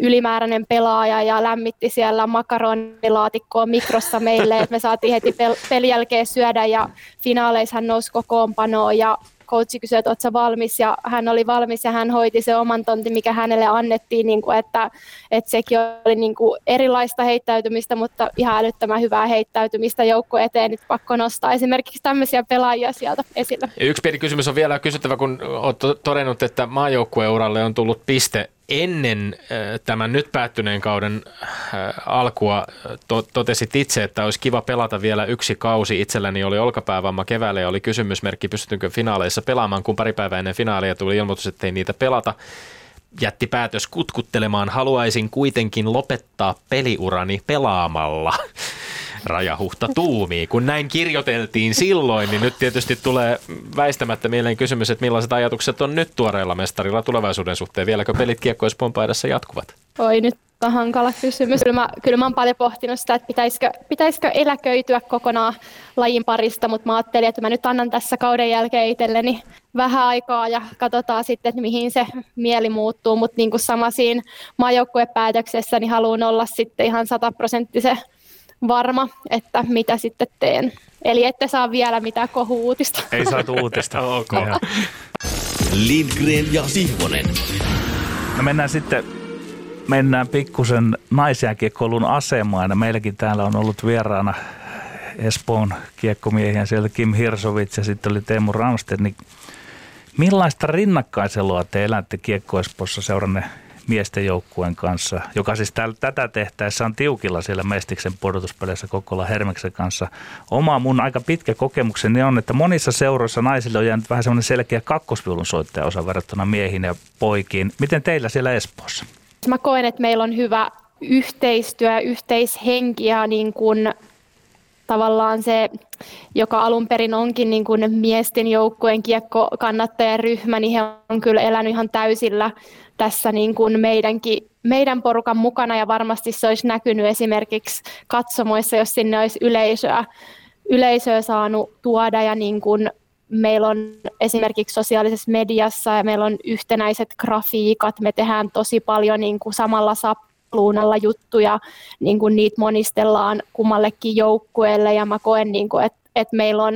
ylimääräinen pelaaja ja lämmitti siellä makaronilaatikkoa mikrossa meille, että me saatiin heti pel- pelin jälkeen syödä ja finaaleissa hän nousi kokoonpanoon ja coachi kysyi, että oletko valmis, ja hän oli valmis, ja hän hoiti se oman tontin, mikä hänelle annettiin, niin kuin, että, että sekin oli niin kuin erilaista heittäytymistä, mutta ihan älyttömän hyvää heittäytymistä joukko eteen, nyt pakko nostaa esimerkiksi tämmöisiä pelaajia sieltä esille. Yksi pieni kysymys on vielä kysyttävä, kun olet todennut, että maajoukkueuralle on tullut piste ennen tämän nyt päättyneen kauden alkua to- totesit itse, että olisi kiva pelata vielä yksi kausi. Itselläni oli olkapäävamma keväällä ja oli kysymysmerkki, pystytäänkö finaaleissa pelaamaan, kun pari päivää ennen finaalia tuli ilmoitus, että ei niitä pelata. Jätti päätös kutkuttelemaan, haluaisin kuitenkin lopettaa peliurani pelaamalla rajahuhta tuumii. Kun näin kirjoiteltiin silloin, niin nyt tietysti tulee väistämättä mieleen kysymys, että millaiset ajatukset on nyt tuoreella mestarilla tulevaisuuden suhteen. Vieläkö pelit kiekkoispompaidassa jatkuvat? Oi nyt on hankala kysymys. Kyllä mä, kyllä mä oon paljon pohtinut sitä, että pitäisikö, pitäisikö eläköityä kokonaan lajin parista, mutta mä ajattelin, että mä nyt annan tässä kauden jälkeen itselleni vähän aikaa ja katsotaan sitten, että mihin se mieli muuttuu, mutta niin kuin sama siinä maajoukkuepäätöksessä, niin haluan olla sitten ihan sataprosenttisen varma, että mitä sitten teen. Eli ette saa vielä mitään kohu-uutista. Ei saatu uutista. ok. Lindgren ja Sihvonen. No mennään sitten mennään pikkusen naisjääkiekkoilun asemaan. Ja meilläkin täällä on ollut vieraana Espoon kiekkomiehiä sieltä Kim Hirsovits ja sitten oli Teemu Ramstedt. Niin millaista rinnakkaiselua te elätte Kiekko Espoossa seuranne miesten joukkueen kanssa, joka siis täl, tätä tehtäessä on tiukilla siellä Mestiksen pudotuspeleissä Kokkola Hermeksen kanssa. Oma mun aika pitkä kokemukseni on, että monissa seuroissa naisille on jäänyt vähän semmoinen selkeä kakkosviulun soittaja osa verrattuna miehiin ja poikiin. Miten teillä siellä Espoossa? Mä koen, että meillä on hyvä yhteistyö, yhteishenki ja niin kuin tavallaan se, joka alun perin onkin niin kuin miesten joukkueen kiekko kannattajaryhmä, niin he on kyllä elänyt ihan täysillä tässä niin kuin meidänkin, meidän porukan mukana. Ja varmasti se olisi näkynyt esimerkiksi katsomoissa, jos sinne olisi yleisöä, yleisöä saanut tuoda. Ja niin kuin meillä on esimerkiksi sosiaalisessa mediassa ja meillä on yhtenäiset grafiikat, me tehdään tosi paljon niin kuin samalla sapluunalla juttuja, niin kuin niitä monistellaan kummallekin joukkueelle ja mä koen, niin kuin, että, että meillä on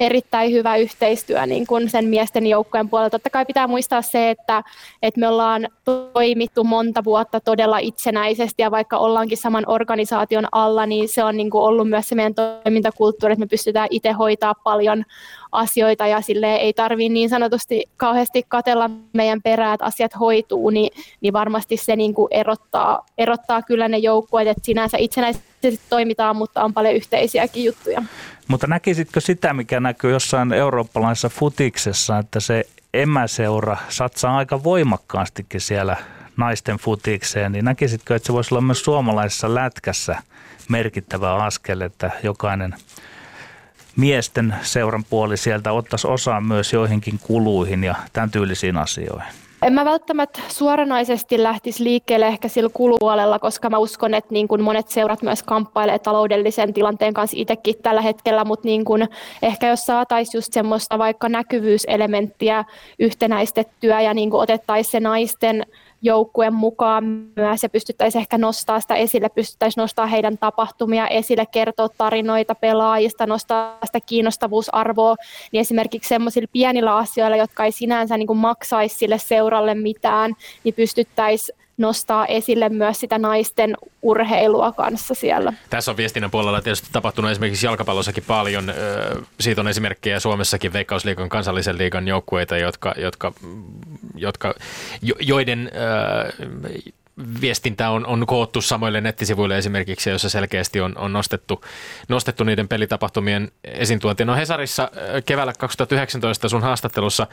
erittäin hyvä yhteistyö niin kuin sen miesten joukkojen puolella. Totta kai pitää muistaa se, että, että me ollaan toimittu monta vuotta todella itsenäisesti ja vaikka ollaankin saman organisaation alla, niin se on niin kuin ollut myös se meidän toimintakulttuuri, että me pystytään itse hoitaa paljon asioita ja sille ei tarvitse niin sanotusti kauheasti katella meidän perään, että asiat hoituu, niin, niin varmasti se niin kuin erottaa, erottaa kyllä ne joukkueet, että sinänsä itsenäisesti toimitaan, mutta on paljon yhteisiäkin juttuja. Mutta näkisitkö sitä, mikä näkyy jossain eurooppalaisessa futiksessa, että se emäseura satsaa aika voimakkaastikin siellä naisten futikseen, niin näkisitkö, että se voisi olla myös suomalaisessa lätkässä merkittävä askel, että jokainen miesten seuran puoli sieltä ottaisi osaa myös joihinkin kuluihin ja tämän tyylisiin asioihin? En mä välttämättä suoranaisesti lähtisi liikkeelle ehkä sillä kulupuolella, koska mä uskon, että niin kuin monet seurat myös kamppailee taloudellisen tilanteen kanssa itsekin tällä hetkellä, mutta niin kuin ehkä jos saataisiin just semmoista vaikka näkyvyyselementtiä yhtenäistettyä ja niin kuin otettaisiin se naisten joukkueen mukaan myös ja pystyttäisiin ehkä nostaa sitä esille, pystyttäisiin nostaa heidän tapahtumia esille, kertoa tarinoita pelaajista, nostaa sitä kiinnostavuusarvoa, niin esimerkiksi semmoisilla pienillä asioilla, jotka ei sinänsä niin kuin maksaisi sille seuralle mitään, niin pystyttäisiin nostaa esille myös sitä naisten urheilua kanssa siellä. Tässä on viestinnän puolella tietysti tapahtunut esimerkiksi jalkapallossakin paljon. Siitä on esimerkkejä Suomessakin Veikkausliikan kansallisen liigan joukkueita, jotka, jotka, jotka, joiden viestintä on, on koottu samoille nettisivuille esimerkiksi, jossa selkeästi on, on nostettu, nostettu niiden pelitapahtumien esiintuontia. No Hesarissa keväällä 2019 sun haastattelussa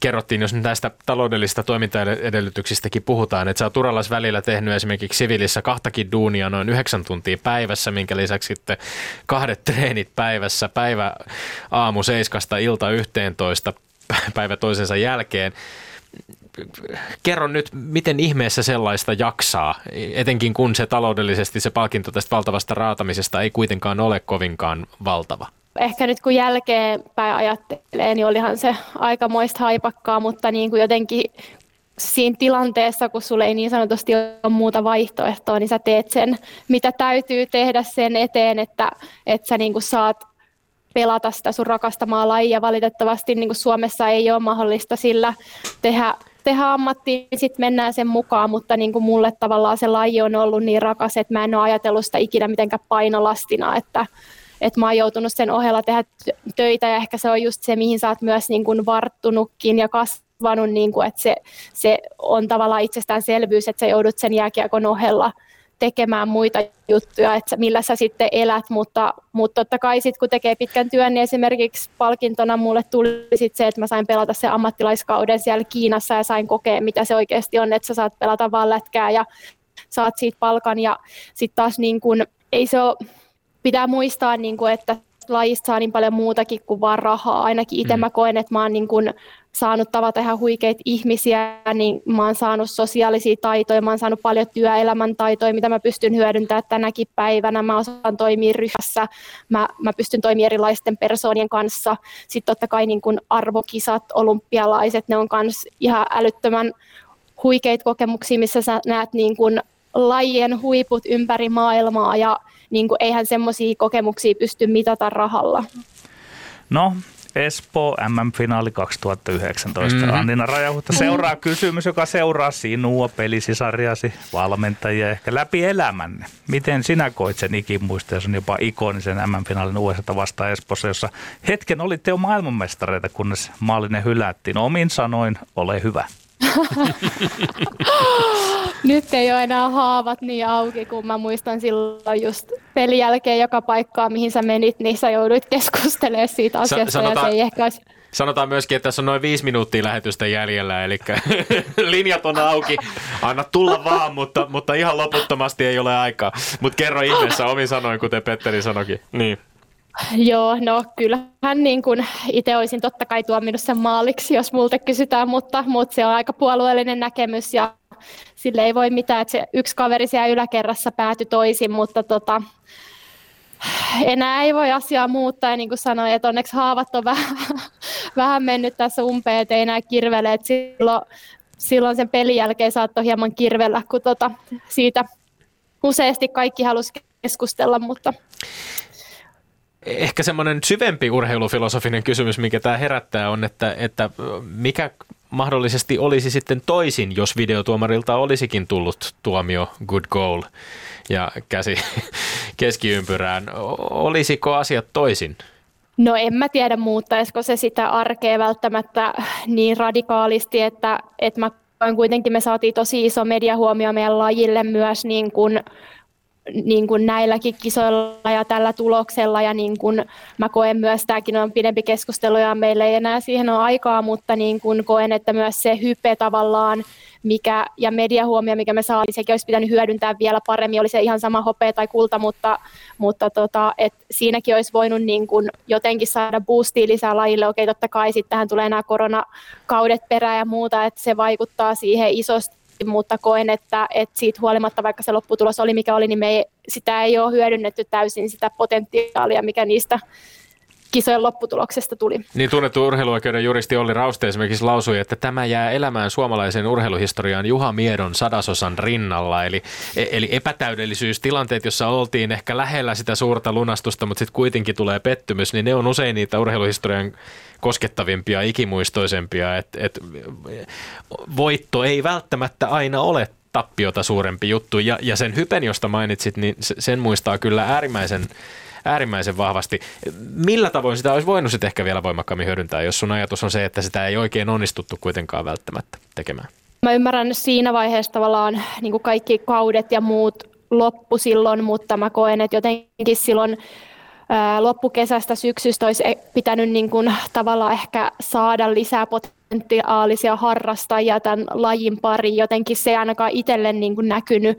kerrottiin, jos näistä taloudellisista toimintaedellytyksistäkin puhutaan, että sä oot Uralais välillä tehnyt esimerkiksi siviilissä kahtakin duunia noin yhdeksän tuntia päivässä, minkä lisäksi sitten kahdet treenit päivässä, päivä aamu seiskasta ilta yhteentoista päivä toisensa jälkeen kerro nyt, miten ihmeessä sellaista jaksaa, etenkin kun se taloudellisesti se palkinto tästä valtavasta raatamisesta ei kuitenkaan ole kovinkaan valtava? Ehkä nyt kun jälkeenpäin ajattelee, niin olihan se aikamoista haipakkaa, mutta niin kuin jotenkin siinä tilanteessa, kun sulle ei niin sanotusti ole muuta vaihtoehtoa, niin sä teet sen, mitä täytyy tehdä sen eteen, että, että sä niin kuin saat pelata sitä sun rakastamaa lajia. Valitettavasti niin kuin Suomessa ei ole mahdollista sillä tehdä tehdä ammattiin, niin sitten mennään sen mukaan, mutta niin kuin mulle tavallaan se laji on ollut niin rakas, että mä en ole ajatellut sitä ikinä mitenkään painolastina, että, että mä oon joutunut sen ohella tehdä töitä. Ja ehkä se on just se, mihin sä oot myös niin kuin varttunutkin ja kasvanut, niin kuin, että se, se on tavallaan itsestäänselvyys, että sä joudut sen jääkiekon ohella – tekemään muita juttuja, että millä sä sitten elät, mutta, mutta totta kai sitten kun tekee pitkän työn, niin esimerkiksi palkintona mulle tuli sit se, että mä sain pelata se ammattilaiskauden siellä Kiinassa ja sain kokea, mitä se oikeasti on, että sä saat pelata vaan lätkää ja saat siitä palkan ja sitten taas niin kun, ei se ole, pitää muistaa, niin kun, että lajista saa niin paljon muutakin kuin vaan rahaa. Ainakin itse mm. mä koen, että mä oon niin kun saanut tavata ihan huikeita ihmisiä, niin mä oon saanut sosiaalisia taitoja, mä oon saanut paljon työelämän taitoja, mitä mä pystyn hyödyntämään tänäkin päivänä. Mä osaan toimia ryhmässä, mä, mä pystyn toimia erilaisten persoonien kanssa. Sitten totta kai niin kun arvokisat, olympialaiset, ne on myös ihan älyttömän huikeita kokemuksia, missä sä näet niin kun lajien huiput ympäri maailmaa ja niin kuin, eihän semmoisia kokemuksia pysty mitata rahalla. No, Espoo MM-finaali 2019. Mm-hmm. Annina Rajahuhta seuraa kysymys, joka seuraa sinua, pelisisariasi, valmentajia ehkä läpi elämänne. Miten sinä koit sen ikimuista sen jopa ikonisen MM-finaalin USA vastaan Espoossa, jossa hetken olitte jo maailmanmestareita, kunnes maallinen hylättiin. Omin sanoin, ole hyvä. Nyt ei ole enää haavat niin auki, kun mä muistan silloin just pelin jälkeen joka paikkaa, mihin sä menit, niin sä jouduit keskustelemaan siitä asiasta. Sa- sanotaan, ja se ei ehkä olisi... Sanotaan myöskin, että tässä on noin viisi minuuttia lähetystä jäljellä, eli linjat on auki. Anna tulla vaan, mutta, mutta ihan loputtomasti ei ole aikaa. Mutta kerro ihmeessä omin sanoin, kuten Petteri sanoikin. Niin. Joo, no kyllähän niin kuin itse olisin totta kai tuominut sen maaliksi, jos multa kysytään, mutta, mutta se on aika puolueellinen näkemys ja sille ei voi mitään, että se yksi kaveri siellä yläkerrassa päätyi toisin, mutta tota, enää ei voi asiaa muuttaa ja niin kuin sanoin, että onneksi haavat on vähän, vähän mennyt tässä umpeen, että ei enää kirvele, että silloin, silloin sen pelin jälkeen saattoi hieman kirvellä, kun tota, siitä useasti kaikki halusi keskustella, mutta ehkä semmoinen syvempi urheilufilosofinen kysymys, mikä tämä herättää, on, että, että mikä mahdollisesti olisi sitten toisin, jos videotuomarilta olisikin tullut tuomio good goal ja käsi keskiympyrään. Olisiko asiat toisin? No en mä tiedä muuttaisiko se sitä arkea välttämättä niin radikaalisti, että, että mä kuitenkin me saatiin tosi iso mediahuomio meidän lajille myös niin kuin niin kuin näilläkin kisoilla ja tällä tuloksella. Ja niin kuin mä koen myös, tämäkin on pidempi keskustelu ja meillä ei enää siihen ole aikaa, mutta niin kuin koen, että myös se hype tavallaan mikä, ja mediahuomio, mikä me saatiin, sekin olisi pitänyt hyödyntää vielä paremmin. Oli se ihan sama hopea tai kulta, mutta, mutta tota, et siinäkin olisi voinut niin kuin jotenkin saada boostia lisää lajille. Okei, totta kai sitten tähän tulee nämä koronakaudet perään ja muuta, että se vaikuttaa siihen isosti mutta koen, että, että siitä huolimatta, vaikka se lopputulos oli mikä oli, niin me ei, sitä ei ole hyödynnetty täysin sitä potentiaalia, mikä niistä kisojen lopputuloksesta tuli. Niin tunnettu urheiluoikeuden juristi Olli Rauste esimerkiksi lausui, että tämä jää elämään suomalaisen urheiluhistoriaan Juha Miedon sadasosan rinnalla. Eli, e, eli epätäydellisyys, tilanteet, jossa oltiin ehkä lähellä sitä suurta lunastusta, mutta sitten kuitenkin tulee pettymys, niin ne on usein niitä urheiluhistorian koskettavimpia, ikimuistoisempia. Et, et, voitto ei välttämättä aina ole tappiota suurempi juttu. Ja, ja sen hypen, josta mainitsit, niin sen muistaa kyllä äärimmäisen äärimmäisen vahvasti. Millä tavoin sitä olisi voinut sitten ehkä vielä voimakkaammin hyödyntää, jos sun ajatus on se, että sitä ei oikein onnistuttu kuitenkaan välttämättä tekemään? Mä ymmärrän siinä vaiheessa tavallaan niin kaikki kaudet ja muut loppu silloin, mutta mä koen, että jotenkin silloin loppukesästä syksystä olisi e- pitänyt niin kuin tavallaan ehkä saada lisää potentiaalisia harrastajia tämän lajin pari. Jotenkin se ei ainakaan itselle niin kuin näkynyt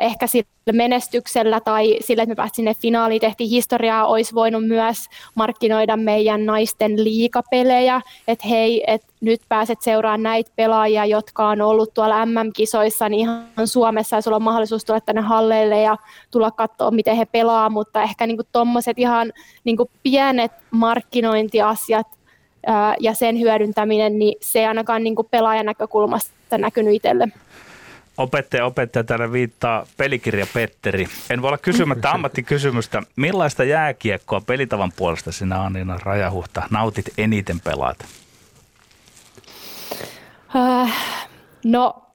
ehkä sillä menestyksellä tai sillä, että me päästiin sinne finaaliin, tehtiin historiaa, olisi voinut myös markkinoida meidän naisten liikapelejä, että hei, että nyt pääset seuraamaan näitä pelaajia, jotka on ollut tuolla MM-kisoissa, niin ihan Suomessa ja sulla on mahdollisuus tulla tänne halleille ja tulla katsoa, miten he pelaa, mutta ehkä niin tuommoiset ihan niin pienet markkinointiasiat ja sen hyödyntäminen, niin se ei ainakaan niin pelaajan näkökulmasta näkynyt itselle. Opettaja, opettaja täällä viittaa pelikirja Petteri. En voi olla kysymättä ammattikysymystä. Millaista jääkiekkoa pelitavan puolesta sinä Anniina Rajahuhta nautit eniten pelaat? Uh, no,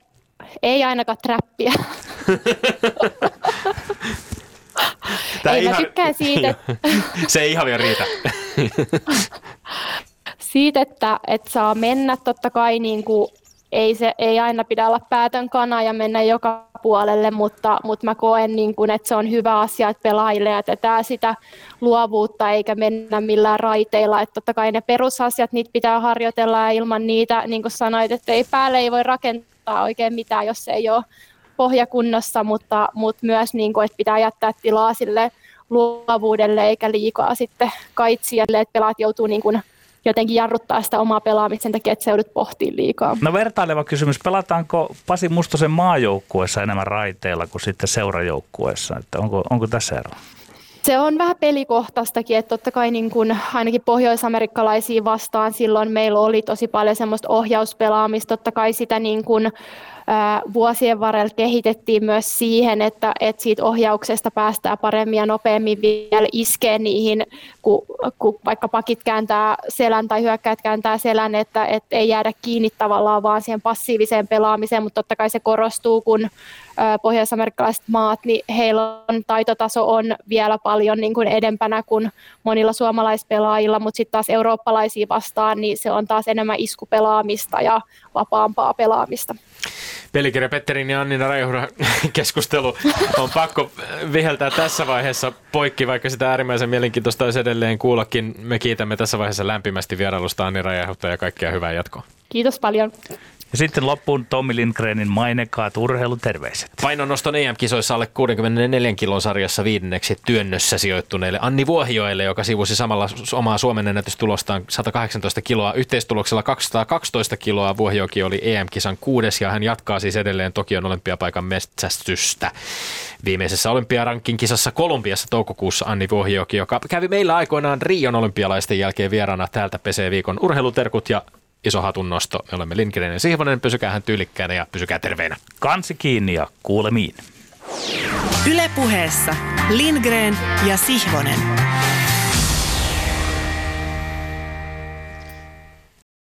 ei ainakaan trappia. Tää ei, ihan... mä tykkään siitä. Se ei ihan vielä riitä. siitä, että, että saa mennä totta kai niin kuin ei, se, ei aina pidä olla päätön kana ja mennä joka puolelle, mutta, mutta mä koen, niin kuin, että se on hyvä asia, että pelaajille jätetään sitä luovuutta eikä mennä millään raiteilla. Että totta kai ne perusasiat, niitä pitää harjoitella ja ilman niitä, niin kuin sanoit, että ei päälle ei voi rakentaa oikein mitään, jos ei ole pohjakunnossa, mutta, mutta myös niin kuin, että pitää jättää tilaa sille luovuudelle eikä liikaa sitten kaitsijalle, että pelaat joutuu niin kuin jotenkin jarruttaa sitä omaa pelaamista sen takia, että se joudut pohtiin liikaa. No vertaileva kysymys, pelataanko Pasi Mustosen maajoukkueessa enemmän raiteilla kuin sitten seurajoukkueessa? Että onko, onko tässä ero? Se on vähän pelikohtaistakin, että totta kai niin kuin ainakin pohjoisamerikkalaisia vastaan silloin meillä oli tosi paljon semmoista ohjauspelaamista, totta kai sitä niin kuin, vuosien varrella kehitettiin myös siihen, että, että siitä ohjauksesta päästään paremmin ja nopeammin vielä iskee niihin, kun, kun vaikka pakit kääntää selän tai hyökkäät kääntää selän, että, että ei jäädä kiinni tavallaan vaan siihen passiiviseen pelaamiseen, mutta totta kai se korostuu, kun pohjois-amerikkalaiset maat, niin heillä on taitotaso on vielä paljon niin kuin edempänä kuin monilla suomalaispelaajilla, mutta sitten taas eurooppalaisia vastaan, niin se on taas enemmän iskupelaamista ja vapaampaa pelaamista. Pelikirja Petterin ja Annina Rajuhra keskustelu on pakko viheltää tässä vaiheessa poikki, vaikka sitä äärimmäisen mielenkiintoista olisi edelleen kuullakin. Me kiitämme tässä vaiheessa lämpimästi vierailusta Anni Rajahuhta ja kaikkia hyvää jatkoa. Kiitos paljon. Ja sitten loppuun Tommi Lindgrenin mainekaat urheiluterveiset. Painonnoston EM-kisoissa alle 64 kilon sarjassa viidenneksi työnnössä sijoittuneelle Anni Vuohioelle, joka sivusi samalla omaa Suomen ennätystulostaan 118 kiloa. Yhteistuloksella 212 kiloa Vuohioki oli EM-kisan kuudes ja hän jatkaa siis edelleen Tokion olympiapaikan metsästystä. Viimeisessä olympiarankin kisassa Kolumbiassa toukokuussa Anni Vuohioki, joka kävi meillä aikoinaan Rion olympialaisten jälkeen vieraana täältä pesee viikon urheiluterkut ja iso hatunnosto. Me olemme Lindgren ja Sihvonen. Pysykää hän tyylikkäänä ja pysykää terveenä. Kansi kiinni ja kuulemiin. Ylepuheessa Lindgren ja Sihvonen.